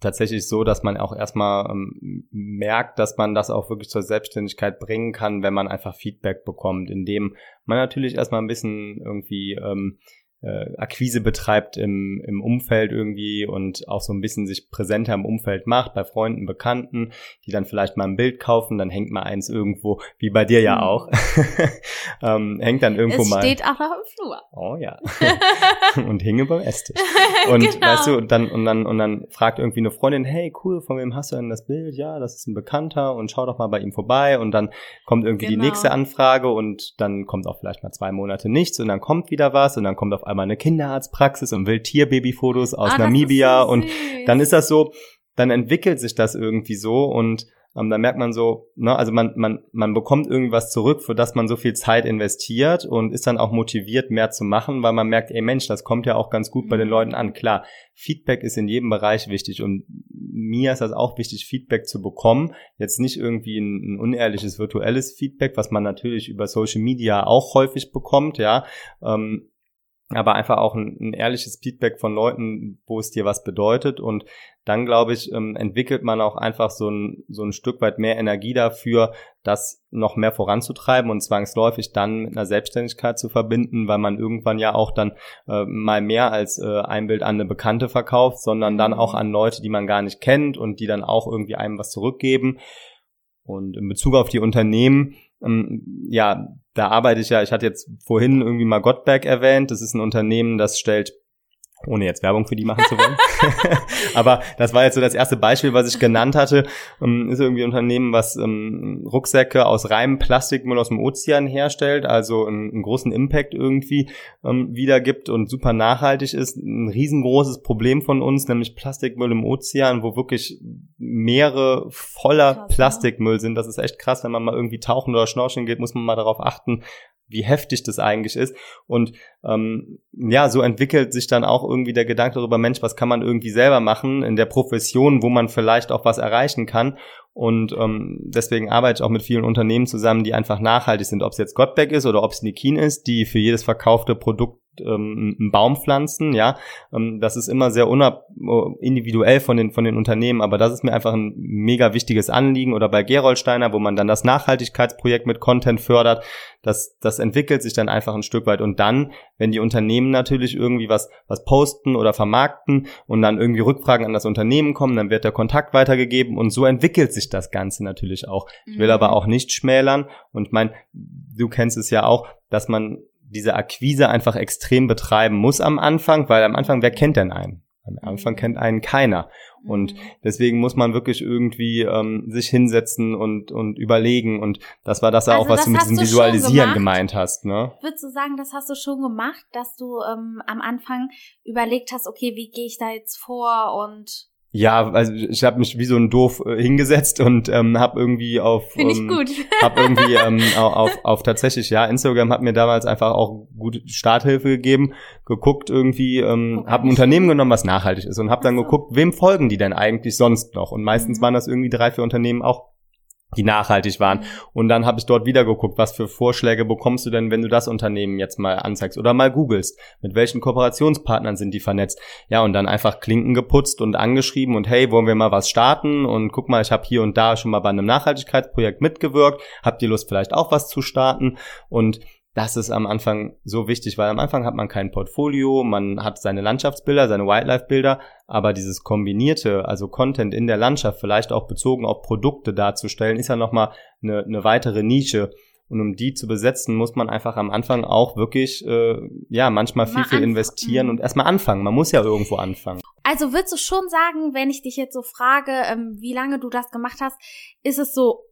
tatsächlich so, dass man auch erstmal ähm, merkt, dass man das auch wirklich zur Selbstständigkeit bringen kann, wenn man einfach Feedback bekommt, indem man natürlich erstmal ein bisschen irgendwie ähm, äh, Akquise betreibt im, im Umfeld irgendwie und auch so ein bisschen sich präsenter im Umfeld macht, bei Freunden, Bekannten, die dann vielleicht mal ein Bild kaufen, dann hängt mal eins irgendwo, wie bei dir ja mhm. auch, ähm, hängt dann irgendwo es mal. steht auch noch im Flur. Oh ja. und hinge beim Esstisch. Und genau. weißt du, und dann, und dann, und dann fragt irgendwie eine Freundin, hey, cool, von wem hast du denn das Bild? Ja, das ist ein Bekannter und schau doch mal bei ihm vorbei und dann kommt irgendwie genau. die nächste Anfrage und dann kommt auch vielleicht mal zwei Monate nichts und dann kommt wieder was und dann kommt auf einmal eine Kinderarztpraxis und will Tierbabyfotos aus ah, Namibia so und dann ist das so, dann entwickelt sich das irgendwie so und ähm, dann merkt man so, ne, also man, man, man bekommt irgendwas zurück, für das man so viel Zeit investiert und ist dann auch motiviert, mehr zu machen, weil man merkt, ey Mensch, das kommt ja auch ganz gut bei den mhm. Leuten an. Klar, Feedback ist in jedem Bereich wichtig und mir ist das auch wichtig, Feedback zu bekommen. Jetzt nicht irgendwie ein, ein unehrliches virtuelles Feedback, was man natürlich über Social Media auch häufig bekommt, ja. Ähm, aber einfach auch ein, ein, ehrliches Feedback von Leuten, wo es dir was bedeutet. Und dann, glaube ich, ähm, entwickelt man auch einfach so ein, so ein Stück weit mehr Energie dafür, das noch mehr voranzutreiben und zwangsläufig dann mit einer Selbstständigkeit zu verbinden, weil man irgendwann ja auch dann äh, mal mehr als äh, ein Bild an eine Bekannte verkauft, sondern dann auch an Leute, die man gar nicht kennt und die dann auch irgendwie einem was zurückgeben. Und in Bezug auf die Unternehmen, ähm, ja, da arbeite ich ja, ich hatte jetzt vorhin irgendwie mal Gottberg erwähnt, das ist ein Unternehmen, das stellt ohne jetzt Werbung für die machen zu wollen. Aber das war jetzt so das erste Beispiel, was ich genannt hatte. Ähm, ist irgendwie ein Unternehmen, was ähm, Rucksäcke aus reinem Plastikmüll aus dem Ozean herstellt, also einen, großen Impact irgendwie ähm, wiedergibt und super nachhaltig ist. Ein riesengroßes Problem von uns, nämlich Plastikmüll im Ozean, wo wirklich Meere voller krass, Plastikmüll sind. Das ist echt krass, wenn man mal irgendwie tauchen oder schnorcheln geht, muss man mal darauf achten, wie heftig das eigentlich ist. Und ähm, ja, so entwickelt sich dann auch irgendwie der Gedanke darüber, Mensch, was kann man irgendwie selber machen in der Profession, wo man vielleicht auch was erreichen kann. Und ähm, deswegen arbeite ich auch mit vielen Unternehmen zusammen, die einfach nachhaltig sind, ob es jetzt Gottbeck ist oder ob es Nikin ist, die für jedes verkaufte Produkt ähm, einen Baum pflanzen, ja. Ähm, das ist immer sehr unab individuell von den, von den Unternehmen, aber das ist mir einfach ein mega wichtiges Anliegen. Oder bei Gerolsteiner, wo man dann das Nachhaltigkeitsprojekt mit Content fördert, das, das entwickelt sich dann einfach ein Stück weit. Und dann, wenn die Unternehmen natürlich irgendwie was, was posten oder vermarkten und dann irgendwie Rückfragen an das Unternehmen kommen, dann wird der Kontakt weitergegeben und so entwickelt sich das Ganze natürlich auch. Ich will mhm. aber auch nicht schmälern und mein, du kennst es ja auch, dass man diese Akquise einfach extrem betreiben muss am Anfang, weil am Anfang, wer kennt denn einen? Am Anfang mhm. kennt einen keiner. Und mhm. deswegen muss man wirklich irgendwie ähm, sich hinsetzen und, und überlegen. Und das war das ja also auch, was du mit diesem Visualisieren gemeint hast. Ne? Würdest du sagen, das hast du schon gemacht, dass du ähm, am Anfang überlegt hast, okay, wie gehe ich da jetzt vor und ja, also ich habe mich wie so ein Doof äh, hingesetzt und ähm, habe irgendwie auf Finde ich ähm, gut. hab irgendwie ähm, auf, auf, tatsächlich ja Instagram hat mir damals einfach auch gute Starthilfe gegeben, geguckt irgendwie, ähm, okay. habe ein Unternehmen genommen, was nachhaltig ist und habe dann geguckt, wem folgen die denn eigentlich sonst noch und meistens mhm. waren das irgendwie drei vier Unternehmen auch die nachhaltig waren. Und dann habe ich dort wieder geguckt, was für Vorschläge bekommst du denn, wenn du das Unternehmen jetzt mal anzeigst oder mal googelst, mit welchen Kooperationspartnern sind die vernetzt. Ja, und dann einfach Klinken geputzt und angeschrieben und hey, wollen wir mal was starten und guck mal, ich habe hier und da schon mal bei einem Nachhaltigkeitsprojekt mitgewirkt, habt ihr Lust vielleicht auch was zu starten und das ist am Anfang so wichtig, weil am Anfang hat man kein Portfolio, man hat seine Landschaftsbilder, seine Wildlife-Bilder, aber dieses kombinierte, also Content in der Landschaft, vielleicht auch bezogen auf Produkte darzustellen, ist ja nochmal eine, eine weitere Nische. Und um die zu besetzen, muss man einfach am Anfang auch wirklich, äh, ja, manchmal viel, viel investieren mhm. und erstmal anfangen. Man muss ja irgendwo anfangen. Also würdest du schon sagen, wenn ich dich jetzt so frage, ähm, wie lange du das gemacht hast, ist es so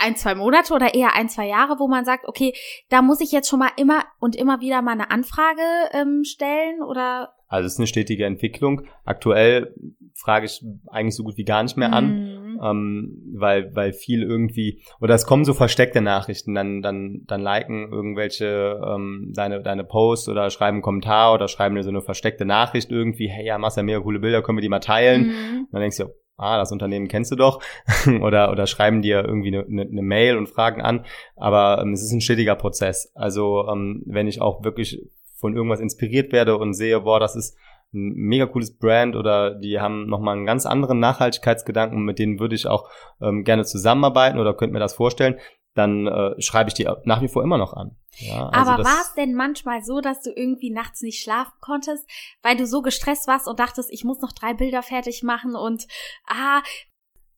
ein, zwei Monate oder eher ein, zwei Jahre, wo man sagt, okay, da muss ich jetzt schon mal immer und immer wieder mal eine Anfrage ähm, stellen oder? Also es ist eine stetige Entwicklung. Aktuell frage ich eigentlich so gut wie gar nicht mehr an, mhm. ähm, weil, weil viel irgendwie, oder es kommen so versteckte Nachrichten, dann, dann, dann liken irgendwelche ähm, deine, deine Posts oder schreiben einen Kommentar oder schreiben dir so eine versteckte Nachricht irgendwie, hey, ja, machst ja mega coole Bilder, können wir die mal teilen? Mhm. dann denkst du, ah, das Unternehmen kennst du doch, oder, oder schreiben dir irgendwie eine, eine, eine Mail und fragen an. Aber ähm, es ist ein stetiger Prozess. Also ähm, wenn ich auch wirklich von irgendwas inspiriert werde und sehe, boah, das ist ein mega cooles Brand oder die haben nochmal einen ganz anderen Nachhaltigkeitsgedanken, mit denen würde ich auch ähm, gerne zusammenarbeiten oder könnte mir das vorstellen, dann äh, schreibe ich die nach wie vor immer noch an. Ja, also Aber war es denn manchmal so, dass du irgendwie nachts nicht schlafen konntest, weil du so gestresst warst und dachtest, ich muss noch drei Bilder fertig machen und ah.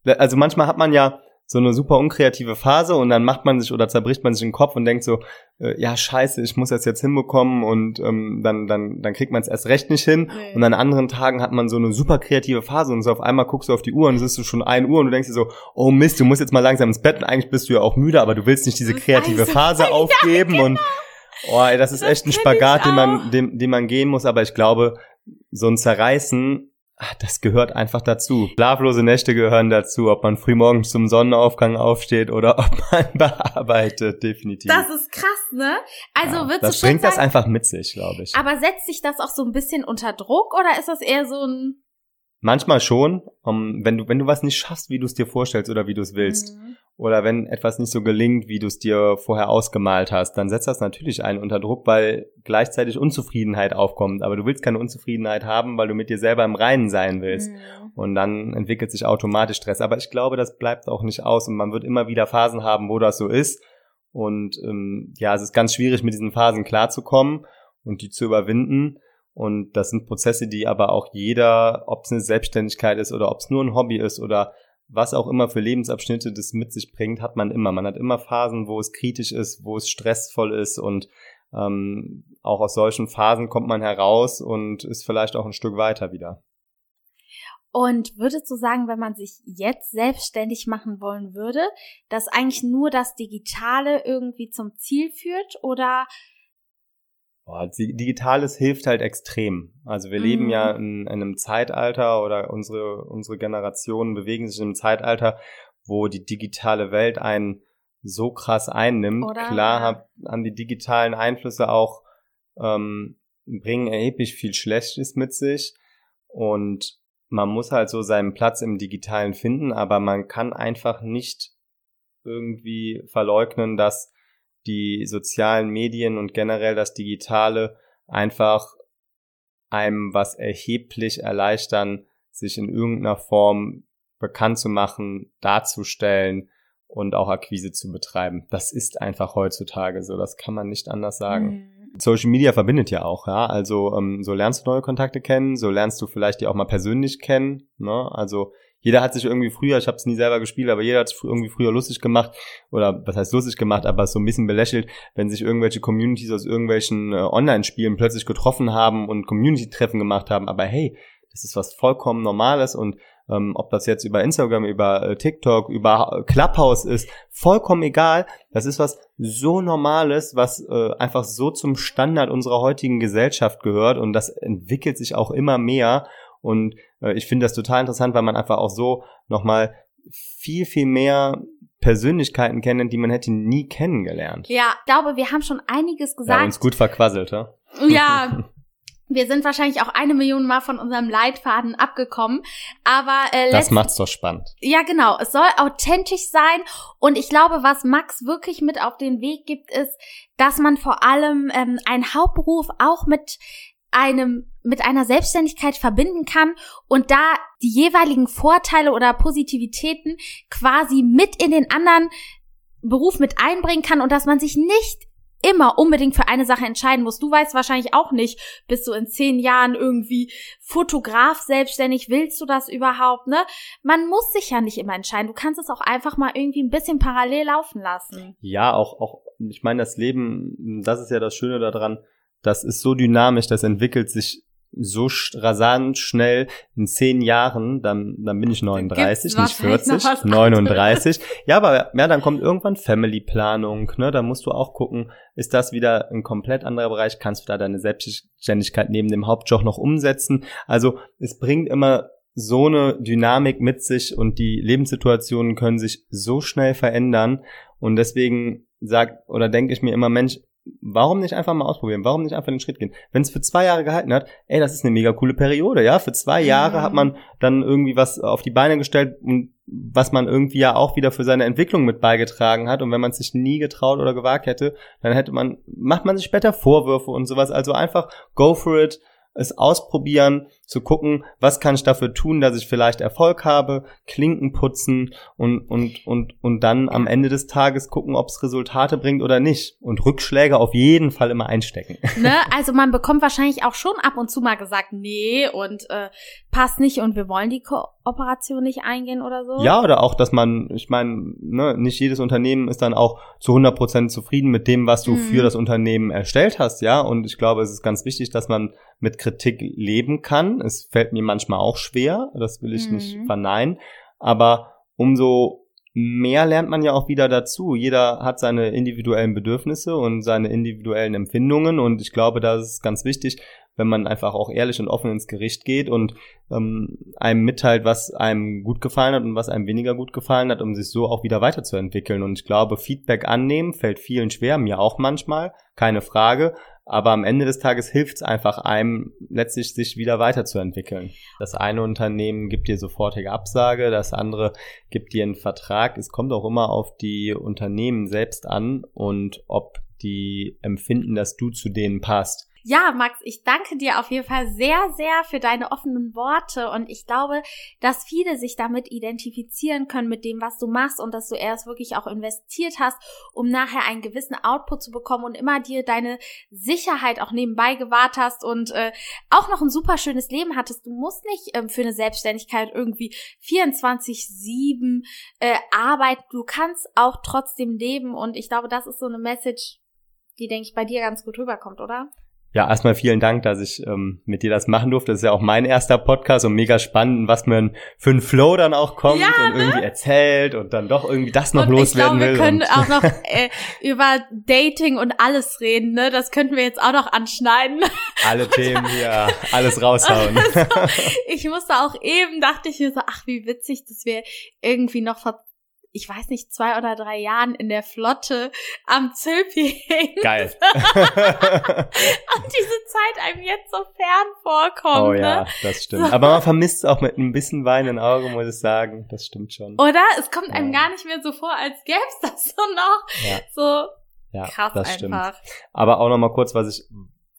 Also manchmal hat man ja so eine super unkreative Phase und dann macht man sich oder zerbricht man sich den Kopf und denkt so, äh, ja scheiße, ich muss das jetzt hinbekommen und ähm, dann, dann, dann kriegt man es erst recht nicht hin. Nee. Und an anderen Tagen hat man so eine super kreative Phase und so auf einmal guckst du auf die Uhr und es ist so schon ein Uhr und du denkst dir so, oh Mist, du musst jetzt mal langsam ins Bett und eigentlich bist du ja auch müde, aber du willst nicht diese kreative Phase aufgeben ja, genau. und oh, ey, das ist das echt ein Spagat, den man, den, den man gehen muss, aber ich glaube, so ein Zerreißen Ah, das gehört einfach dazu. Schlaflose Nächte gehören dazu, ob man frühmorgens zum Sonnenaufgang aufsteht oder ob man bearbeitet, definitiv. Das ist krass, ne? Also ja, würdest das du schon bringt sagen, das einfach mit sich, glaube ich. Aber setzt sich das auch so ein bisschen unter Druck oder ist das eher so ein Manchmal schon, um, wenn du wenn du was nicht schaffst, wie du es dir vorstellst oder wie du es willst, mhm oder wenn etwas nicht so gelingt, wie du es dir vorher ausgemalt hast, dann setzt das natürlich einen unter Druck, weil gleichzeitig Unzufriedenheit aufkommt. Aber du willst keine Unzufriedenheit haben, weil du mit dir selber im Reinen sein willst. Mhm. Und dann entwickelt sich automatisch Stress. Aber ich glaube, das bleibt auch nicht aus und man wird immer wieder Phasen haben, wo das so ist. Und ähm, ja, es ist ganz schwierig, mit diesen Phasen klarzukommen und die zu überwinden. Und das sind Prozesse, die aber auch jeder, ob es eine Selbstständigkeit ist oder ob es nur ein Hobby ist oder was auch immer für Lebensabschnitte das mit sich bringt, hat man immer. Man hat immer Phasen, wo es kritisch ist, wo es stressvoll ist und ähm, auch aus solchen Phasen kommt man heraus und ist vielleicht auch ein Stück weiter wieder. Und würdest du sagen, wenn man sich jetzt selbstständig machen wollen würde, dass eigentlich nur das Digitale irgendwie zum Ziel führt oder Boah, Digitales hilft halt extrem. Also wir mhm. leben ja mhm. in, in, einem Zeitalter oder unsere, unsere Generationen bewegen sich in einem Zeitalter, wo die digitale Welt einen so krass einnimmt. Oder? Klar hab, haben die digitalen Einflüsse auch, ähm, bringen erheblich viel Schlechtes mit sich und man muss halt so seinen Platz im Digitalen finden, aber man kann einfach nicht irgendwie verleugnen, dass die sozialen Medien und generell das Digitale einfach einem was erheblich erleichtern, sich in irgendeiner Form bekannt zu machen, darzustellen und auch Akquise zu betreiben. Das ist einfach heutzutage so, das kann man nicht anders sagen. Mhm. Social Media verbindet ja auch, ja. Also ähm, so lernst du neue Kontakte kennen, so lernst du vielleicht die auch mal persönlich kennen. Ne? Also jeder hat sich irgendwie früher, ich habe es nie selber gespielt, aber jeder hat sich irgendwie früher lustig gemacht oder was heißt lustig gemacht, aber so ein bisschen belächelt, wenn sich irgendwelche Communities aus irgendwelchen äh, Online-Spielen plötzlich getroffen haben und Community-Treffen gemacht haben. Aber hey, das ist was vollkommen Normales und ähm, ob das jetzt über Instagram, über äh, TikTok, über Clubhouse ist, vollkommen egal. Das ist was so Normales, was äh, einfach so zum Standard unserer heutigen Gesellschaft gehört und das entwickelt sich auch immer mehr. Und äh, ich finde das total interessant, weil man einfach auch so nochmal viel, viel mehr Persönlichkeiten kennen, die man hätte nie kennengelernt. Ja, ich glaube, wir haben schon einiges gesagt. Wir haben uns gut verquasselt, ja? Ja, Wir sind wahrscheinlich auch eine Million Mal von unserem Leitfaden abgekommen, aber äh, das macht's doch spannend. Ja, genau. Es soll authentisch sein und ich glaube, was Max wirklich mit auf den Weg gibt, ist, dass man vor allem ähm, einen Hauptberuf auch mit einem mit einer Selbstständigkeit verbinden kann und da die jeweiligen Vorteile oder Positivitäten quasi mit in den anderen Beruf mit einbringen kann und dass man sich nicht immer unbedingt für eine Sache entscheiden muss. Du weißt wahrscheinlich auch nicht, bist du in zehn Jahren irgendwie Fotograf selbstständig, willst du das überhaupt, ne? Man muss sich ja nicht immer entscheiden. Du kannst es auch einfach mal irgendwie ein bisschen parallel laufen lassen. Ja, auch, auch, ich meine, das Leben, das ist ja das Schöne daran, das ist so dynamisch, das entwickelt sich so rasant schnell in zehn Jahren, dann, dann bin ich 39, nicht 40, 39. Ja, aber ja, dann kommt irgendwann Family-Planung, ne? Da musst du auch gucken, ist das wieder ein komplett anderer Bereich? Kannst du da deine Selbstständigkeit neben dem Hauptjob noch umsetzen? Also es bringt immer so eine Dynamik mit sich und die Lebenssituationen können sich so schnell verändern. Und deswegen sag oder denke ich mir immer, Mensch, warum nicht einfach mal ausprobieren? Warum nicht einfach den Schritt gehen? Wenn es für zwei Jahre gehalten hat, ey, das ist eine mega coole Periode, ja. Für zwei Jahre mhm. hat man dann irgendwie was auf die Beine gestellt, was man irgendwie ja auch wieder für seine Entwicklung mit beigetragen hat. Und wenn man sich nie getraut oder gewagt hätte, dann hätte man, macht man sich später Vorwürfe und sowas. Also einfach go for it, es ausprobieren, zu gucken, was kann ich dafür tun, dass ich vielleicht Erfolg habe, Klinken putzen und, und, und, und dann am Ende des Tages gucken, ob es Resultate bringt oder nicht. Und Rückschläge auf jeden Fall immer einstecken. Ne? Also man bekommt wahrscheinlich auch schon ab und zu mal gesagt, nee, und äh, passt nicht und wir wollen die Kooperation nicht eingehen oder so. Ja, oder auch, dass man, ich meine, ne, nicht jedes Unternehmen ist dann auch zu 100 Prozent zufrieden mit dem, was du mhm. für das Unternehmen erstellt hast, ja. Und ich glaube, es ist ganz wichtig, dass man mit Kritik leben kann. Es fällt mir manchmal auch schwer, das will ich mhm. nicht verneinen. Aber umso mehr lernt man ja auch wieder dazu. Jeder hat seine individuellen Bedürfnisse und seine individuellen Empfindungen und ich glaube, da ist es ganz wichtig, wenn man einfach auch ehrlich und offen ins Gericht geht und ähm, einem mitteilt, was einem gut gefallen hat und was einem weniger gut gefallen hat, um sich so auch wieder weiterzuentwickeln. Und ich glaube, Feedback annehmen fällt vielen schwer, mir auch manchmal, keine Frage. Aber am Ende des Tages hilft es einfach einem, letztlich sich wieder weiterzuentwickeln. Das eine Unternehmen gibt dir sofortige Absage, das andere gibt dir einen Vertrag. Es kommt auch immer auf die Unternehmen selbst an und ob die empfinden, dass du zu denen passt. Ja, Max, ich danke dir auf jeden Fall sehr, sehr für deine offenen Worte und ich glaube, dass viele sich damit identifizieren können mit dem, was du machst und dass du erst wirklich auch investiert hast, um nachher einen gewissen Output zu bekommen und immer dir deine Sicherheit auch nebenbei gewahrt hast und äh, auch noch ein super schönes Leben hattest. Du musst nicht ähm, für eine Selbstständigkeit irgendwie 24-7 äh, arbeiten. Du kannst auch trotzdem leben und ich glaube, das ist so eine Message, die, denke ich, bei dir ganz gut rüberkommt, oder? Ja, erstmal vielen Dank, dass ich ähm, mit dir das machen durfte. Das ist ja auch mein erster Podcast und mega spannend, was man für ein Flow dann auch kommt ja, und ne? irgendwie erzählt und dann doch irgendwie das noch und loswerden will. Ich glaube, wir können auch noch äh, über Dating und alles reden, ne? Das könnten wir jetzt auch noch anschneiden. Alle Themen hier, alles raushauen. Also, ich musste auch eben, dachte ich mir so, ach, wie witzig, dass wir irgendwie noch vor ich weiß nicht, zwei oder drei Jahren in der Flotte am Zülpi hängt. Geil. Und diese Zeit einem jetzt so fern vorkommt. Oh ja, ne? das stimmt. So. Aber man vermisst es auch mit ein bisschen Wein in Augen, muss ich sagen. Das stimmt schon. Oder? Es kommt ja. einem gar nicht mehr so vor, als gäbe es das so noch. Ja. So ja, krass das einfach. Stimmt. Aber auch noch mal kurz, was ich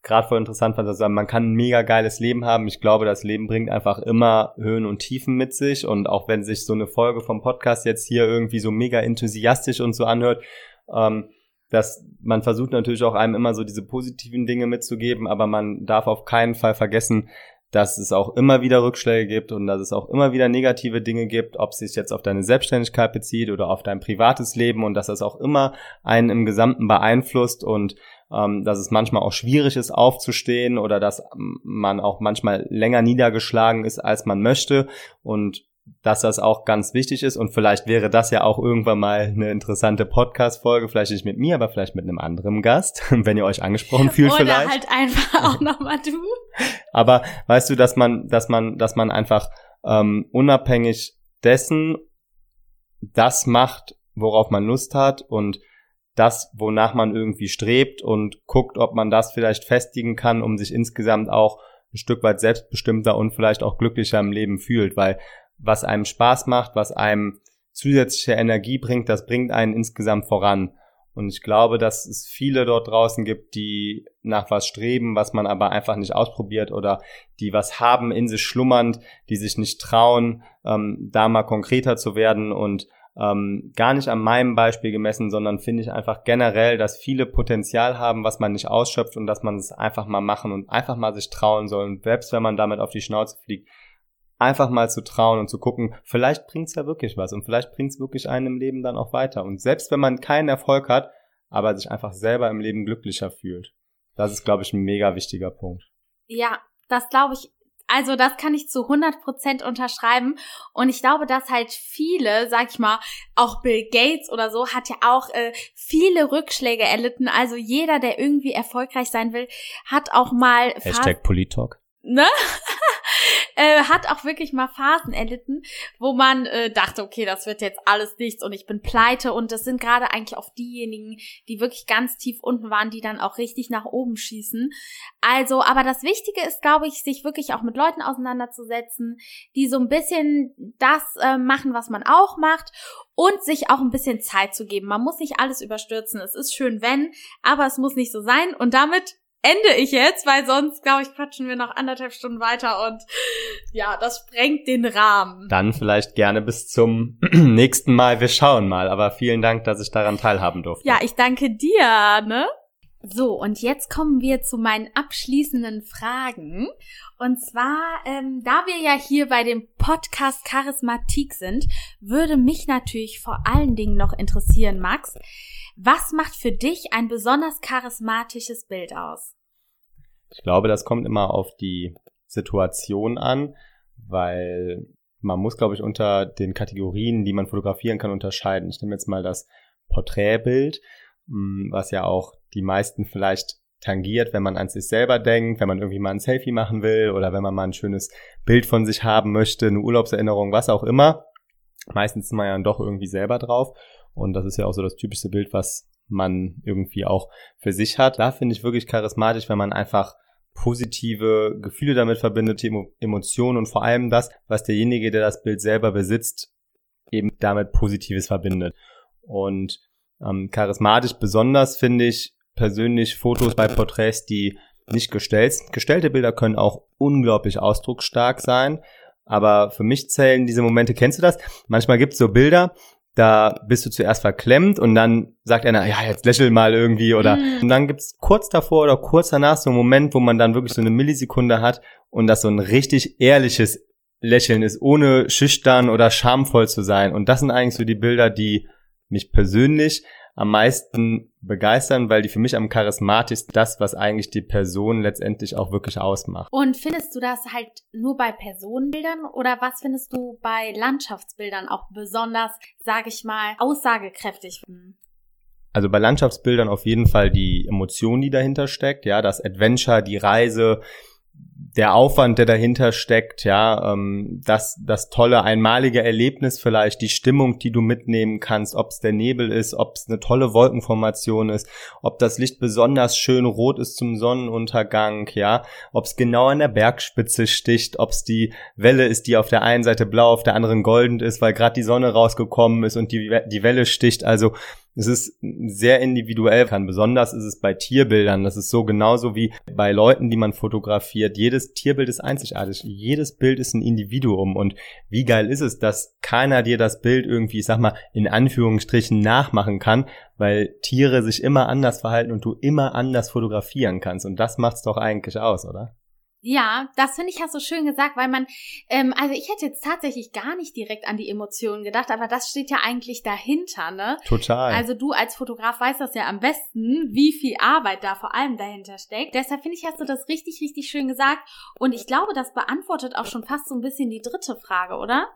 gerade voll interessant fand, dass man kann ein mega geiles Leben haben. Ich glaube, das Leben bringt einfach immer Höhen und Tiefen mit sich. Und auch wenn sich so eine Folge vom Podcast jetzt hier irgendwie so mega enthusiastisch und so anhört, ähm, dass man versucht natürlich auch einem immer so diese positiven Dinge mitzugeben, aber man darf auf keinen Fall vergessen, dass es auch immer wieder Rückschläge gibt und dass es auch immer wieder negative Dinge gibt, ob es sich jetzt auf deine Selbstständigkeit bezieht oder auf dein privates Leben und dass das auch immer einen im Gesamten beeinflusst und ähm, dass es manchmal auch schwierig ist aufzustehen oder dass man auch manchmal länger niedergeschlagen ist, als man möchte und dass das auch ganz wichtig ist und vielleicht wäre das ja auch irgendwann mal eine interessante Podcast-Folge, vielleicht nicht mit mir, aber vielleicht mit einem anderen Gast, wenn ihr euch angesprochen fühlt Oder vielleicht. Oder halt einfach auch nochmal du. Aber weißt du, dass man, dass man, dass man einfach ähm, unabhängig dessen das macht, worauf man Lust hat und das, wonach man irgendwie strebt und guckt, ob man das vielleicht festigen kann, um sich insgesamt auch ein Stück weit selbstbestimmter und vielleicht auch glücklicher im Leben fühlt, weil was einem Spaß macht, was einem zusätzliche Energie bringt, das bringt einen insgesamt voran. Und ich glaube, dass es viele dort draußen gibt, die nach was streben, was man aber einfach nicht ausprobiert oder die was haben in sich schlummernd, die sich nicht trauen, ähm, da mal konkreter zu werden und ähm, gar nicht an meinem Beispiel gemessen, sondern finde ich einfach generell, dass viele Potenzial haben, was man nicht ausschöpft und dass man es einfach mal machen und einfach mal sich trauen soll. Und selbst wenn man damit auf die Schnauze fliegt, einfach mal zu trauen und zu gucken, vielleicht bringt's ja wirklich was und vielleicht bringt's wirklich einen im Leben dann auch weiter. Und selbst wenn man keinen Erfolg hat, aber sich einfach selber im Leben glücklicher fühlt. Das ist, glaube ich, ein mega wichtiger Punkt. Ja, das glaube ich. Also das kann ich zu 100 Prozent unterschreiben. Und ich glaube, dass halt viele, sag ich mal, auch Bill Gates oder so, hat ja auch äh, viele Rückschläge erlitten. Also jeder, der irgendwie erfolgreich sein will, hat auch mal... Hashtag Politalk. Ne? äh, hat auch wirklich mal Phasen erlitten, wo man äh, dachte, okay, das wird jetzt alles nichts und ich bin pleite und das sind gerade eigentlich auch diejenigen, die wirklich ganz tief unten waren, die dann auch richtig nach oben schießen. Also, aber das Wichtige ist, glaube ich, sich wirklich auch mit Leuten auseinanderzusetzen, die so ein bisschen das äh, machen, was man auch macht und sich auch ein bisschen Zeit zu geben. Man muss nicht alles überstürzen. Es ist schön, wenn, aber es muss nicht so sein. Und damit ende ich jetzt, weil sonst, glaube ich, quatschen wir noch anderthalb Stunden weiter und ja, das sprengt den Rahmen. Dann vielleicht gerne bis zum nächsten Mal. Wir schauen mal. Aber vielen Dank, dass ich daran teilhaben durfte. Ja, ich danke dir, ne? So, und jetzt kommen wir zu meinen abschließenden Fragen. Und zwar, ähm, da wir ja hier bei dem Podcast Charismatik sind, würde mich natürlich vor allen Dingen noch interessieren, Max, was macht für dich ein besonders charismatisches Bild aus? Ich glaube, das kommt immer auf die Situation an, weil man muss, glaube ich, unter den Kategorien, die man fotografieren kann, unterscheiden. Ich nehme jetzt mal das Porträtbild, hm, was ja auch die meisten vielleicht tangiert, wenn man an sich selber denkt, wenn man irgendwie mal ein Selfie machen will oder wenn man mal ein schönes Bild von sich haben möchte, eine Urlaubserinnerung, was auch immer. Meistens ist man ja dann doch irgendwie selber drauf. Und das ist ja auch so das typischste Bild, was man irgendwie auch für sich hat. Da finde ich wirklich charismatisch, wenn man einfach positive Gefühle damit verbindet, Emotionen und vor allem das, was derjenige, der das Bild selber besitzt, eben damit Positives verbindet. Und ähm, charismatisch besonders finde ich persönlich Fotos bei Porträts, die nicht gestellt sind. Gestellte Bilder können auch unglaublich ausdrucksstark sein, aber für mich zählen diese Momente, kennst du das? Manchmal gibt es so Bilder, da bist du zuerst verklemmt und dann sagt einer, ja, jetzt lächel mal irgendwie oder mm. und dann gibt's kurz davor oder kurz danach so einen Moment, wo man dann wirklich so eine Millisekunde hat und das so ein richtig ehrliches Lächeln ist, ohne schüchtern oder schamvoll zu sein. Und das sind eigentlich so die Bilder, die mich persönlich am meisten begeistern, weil die für mich am charismatischsten das, was eigentlich die Person letztendlich auch wirklich ausmacht. Und findest du das halt nur bei Personenbildern oder was findest du bei Landschaftsbildern auch besonders, sage ich mal, aussagekräftig? Also bei Landschaftsbildern auf jeden Fall die Emotion, die dahinter steckt, ja, das Adventure, die Reise, der Aufwand, der dahinter steckt, ja, ähm, das, das tolle einmalige Erlebnis vielleicht, die Stimmung, die du mitnehmen kannst, ob es der Nebel ist, ob es eine tolle Wolkenformation ist, ob das Licht besonders schön rot ist zum Sonnenuntergang, ja, ob es genau an der Bergspitze sticht, ob es die Welle ist, die auf der einen Seite blau, auf der anderen goldend ist, weil gerade die Sonne rausgekommen ist und die, die Welle sticht. Also es ist sehr individuell. Besonders ist es bei Tierbildern. Das ist so genauso wie bei Leuten, die man fotografiert. Jedes Tierbild ist einzigartig. Jedes Bild ist ein Individuum. Und wie geil ist es, dass keiner dir das Bild irgendwie, ich sag mal, in Anführungsstrichen nachmachen kann, weil Tiere sich immer anders verhalten und du immer anders fotografieren kannst. Und das macht's doch eigentlich aus, oder? Ja, das finde ich hast du schön gesagt, weil man, ähm, also ich hätte jetzt tatsächlich gar nicht direkt an die Emotionen gedacht, aber das steht ja eigentlich dahinter, ne? Total. Also du als Fotograf weißt das ja am besten, wie viel Arbeit da vor allem dahinter steckt. Deshalb finde ich, hast du das richtig, richtig schön gesagt. Und ich glaube, das beantwortet auch schon fast so ein bisschen die dritte Frage, oder?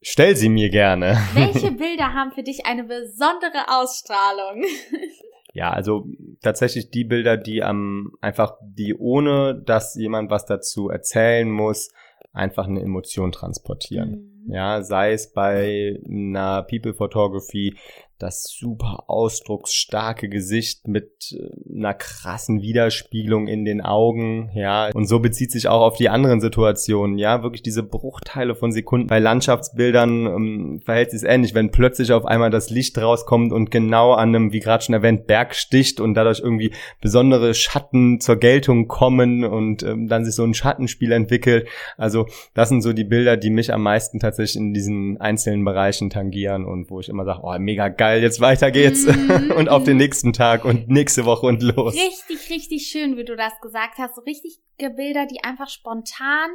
Stell sie mir gerne. Welche Bilder haben für dich eine besondere Ausstrahlung? Ja, also tatsächlich die Bilder, die am einfach, die ohne, dass jemand was dazu erzählen muss, einfach eine Emotion transportieren. Mhm. Ja, sei es bei einer People Photography das super ausdrucksstarke Gesicht mit äh, einer krassen Widerspiegelung in den Augen, ja. Und so bezieht sich auch auf die anderen Situationen, ja. Wirklich diese Bruchteile von Sekunden. Bei Landschaftsbildern ähm, verhält sich ähnlich, wenn plötzlich auf einmal das Licht rauskommt und genau an einem, wie gerade schon erwähnt, Berg sticht und dadurch irgendwie besondere Schatten zur Geltung kommen und ähm, dann sich so ein Schattenspiel entwickelt. Also das sind so die Bilder, die mich am meisten tatsächlich in diesen einzelnen Bereichen tangieren und wo ich immer sage, oh, mega geil geil, jetzt weiter geht's mm. und auf den nächsten Tag und nächste Woche und los. Richtig, richtig schön, wie du das gesagt hast. So richtig Bilder, die einfach spontan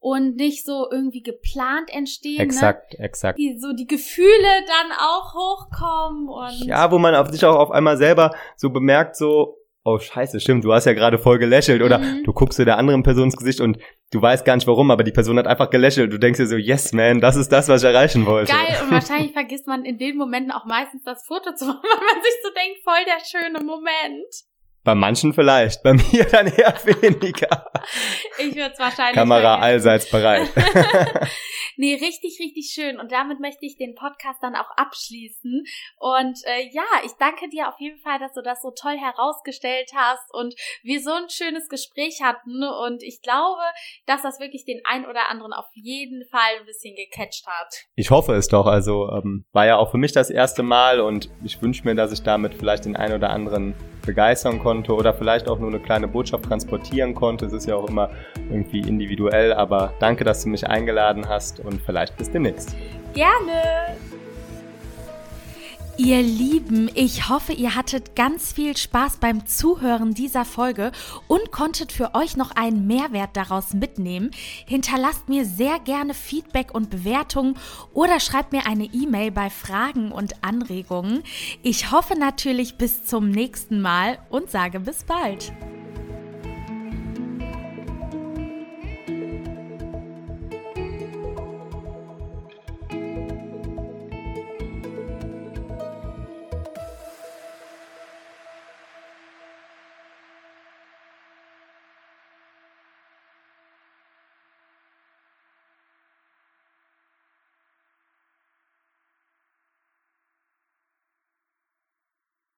und nicht so irgendwie geplant entstehen. Ne? Exakt, ne? exakt. Die so die Gefühle dann auch hochkommen und. Ja, wo man auf sich auch auf einmal selber so bemerkt, so, oh scheiße, stimmt, du hast ja gerade voll gelächelt oder mhm. du guckst dir der anderen Person ins Gesicht und du weißt gar nicht warum, aber die Person hat einfach gelächelt. Du denkst dir so, yes man, das ist das, was ich erreichen wollte. Geil und wahrscheinlich vergisst man in den Momenten auch meistens das Foto zu machen, weil man sich so denkt, voll der schöne Moment. Bei manchen vielleicht, bei mir dann eher weniger. Ich würde es wahrscheinlich. Kamera allseits bereit. nee, richtig, richtig schön. Und damit möchte ich den Podcast dann auch abschließen. Und äh, ja, ich danke dir auf jeden Fall, dass du das so toll herausgestellt hast und wir so ein schönes Gespräch hatten. Und ich glaube, dass das wirklich den ein oder anderen auf jeden Fall ein bisschen gecatcht hat. Ich hoffe es doch. Also ähm, war ja auch für mich das erste Mal und ich wünsche mir, dass ich damit vielleicht den ein oder anderen begeistern konnte oder vielleicht auch nur eine kleine Botschaft transportieren konnte. Es ist ja auch immer irgendwie individuell, aber danke, dass du mich eingeladen hast und vielleicht bis demnächst. Gerne. Ihr Lieben, ich hoffe, ihr hattet ganz viel Spaß beim Zuhören dieser Folge und konntet für euch noch einen Mehrwert daraus mitnehmen. Hinterlasst mir sehr gerne Feedback und Bewertungen oder schreibt mir eine E-Mail bei Fragen und Anregungen. Ich hoffe natürlich bis zum nächsten Mal und sage bis bald.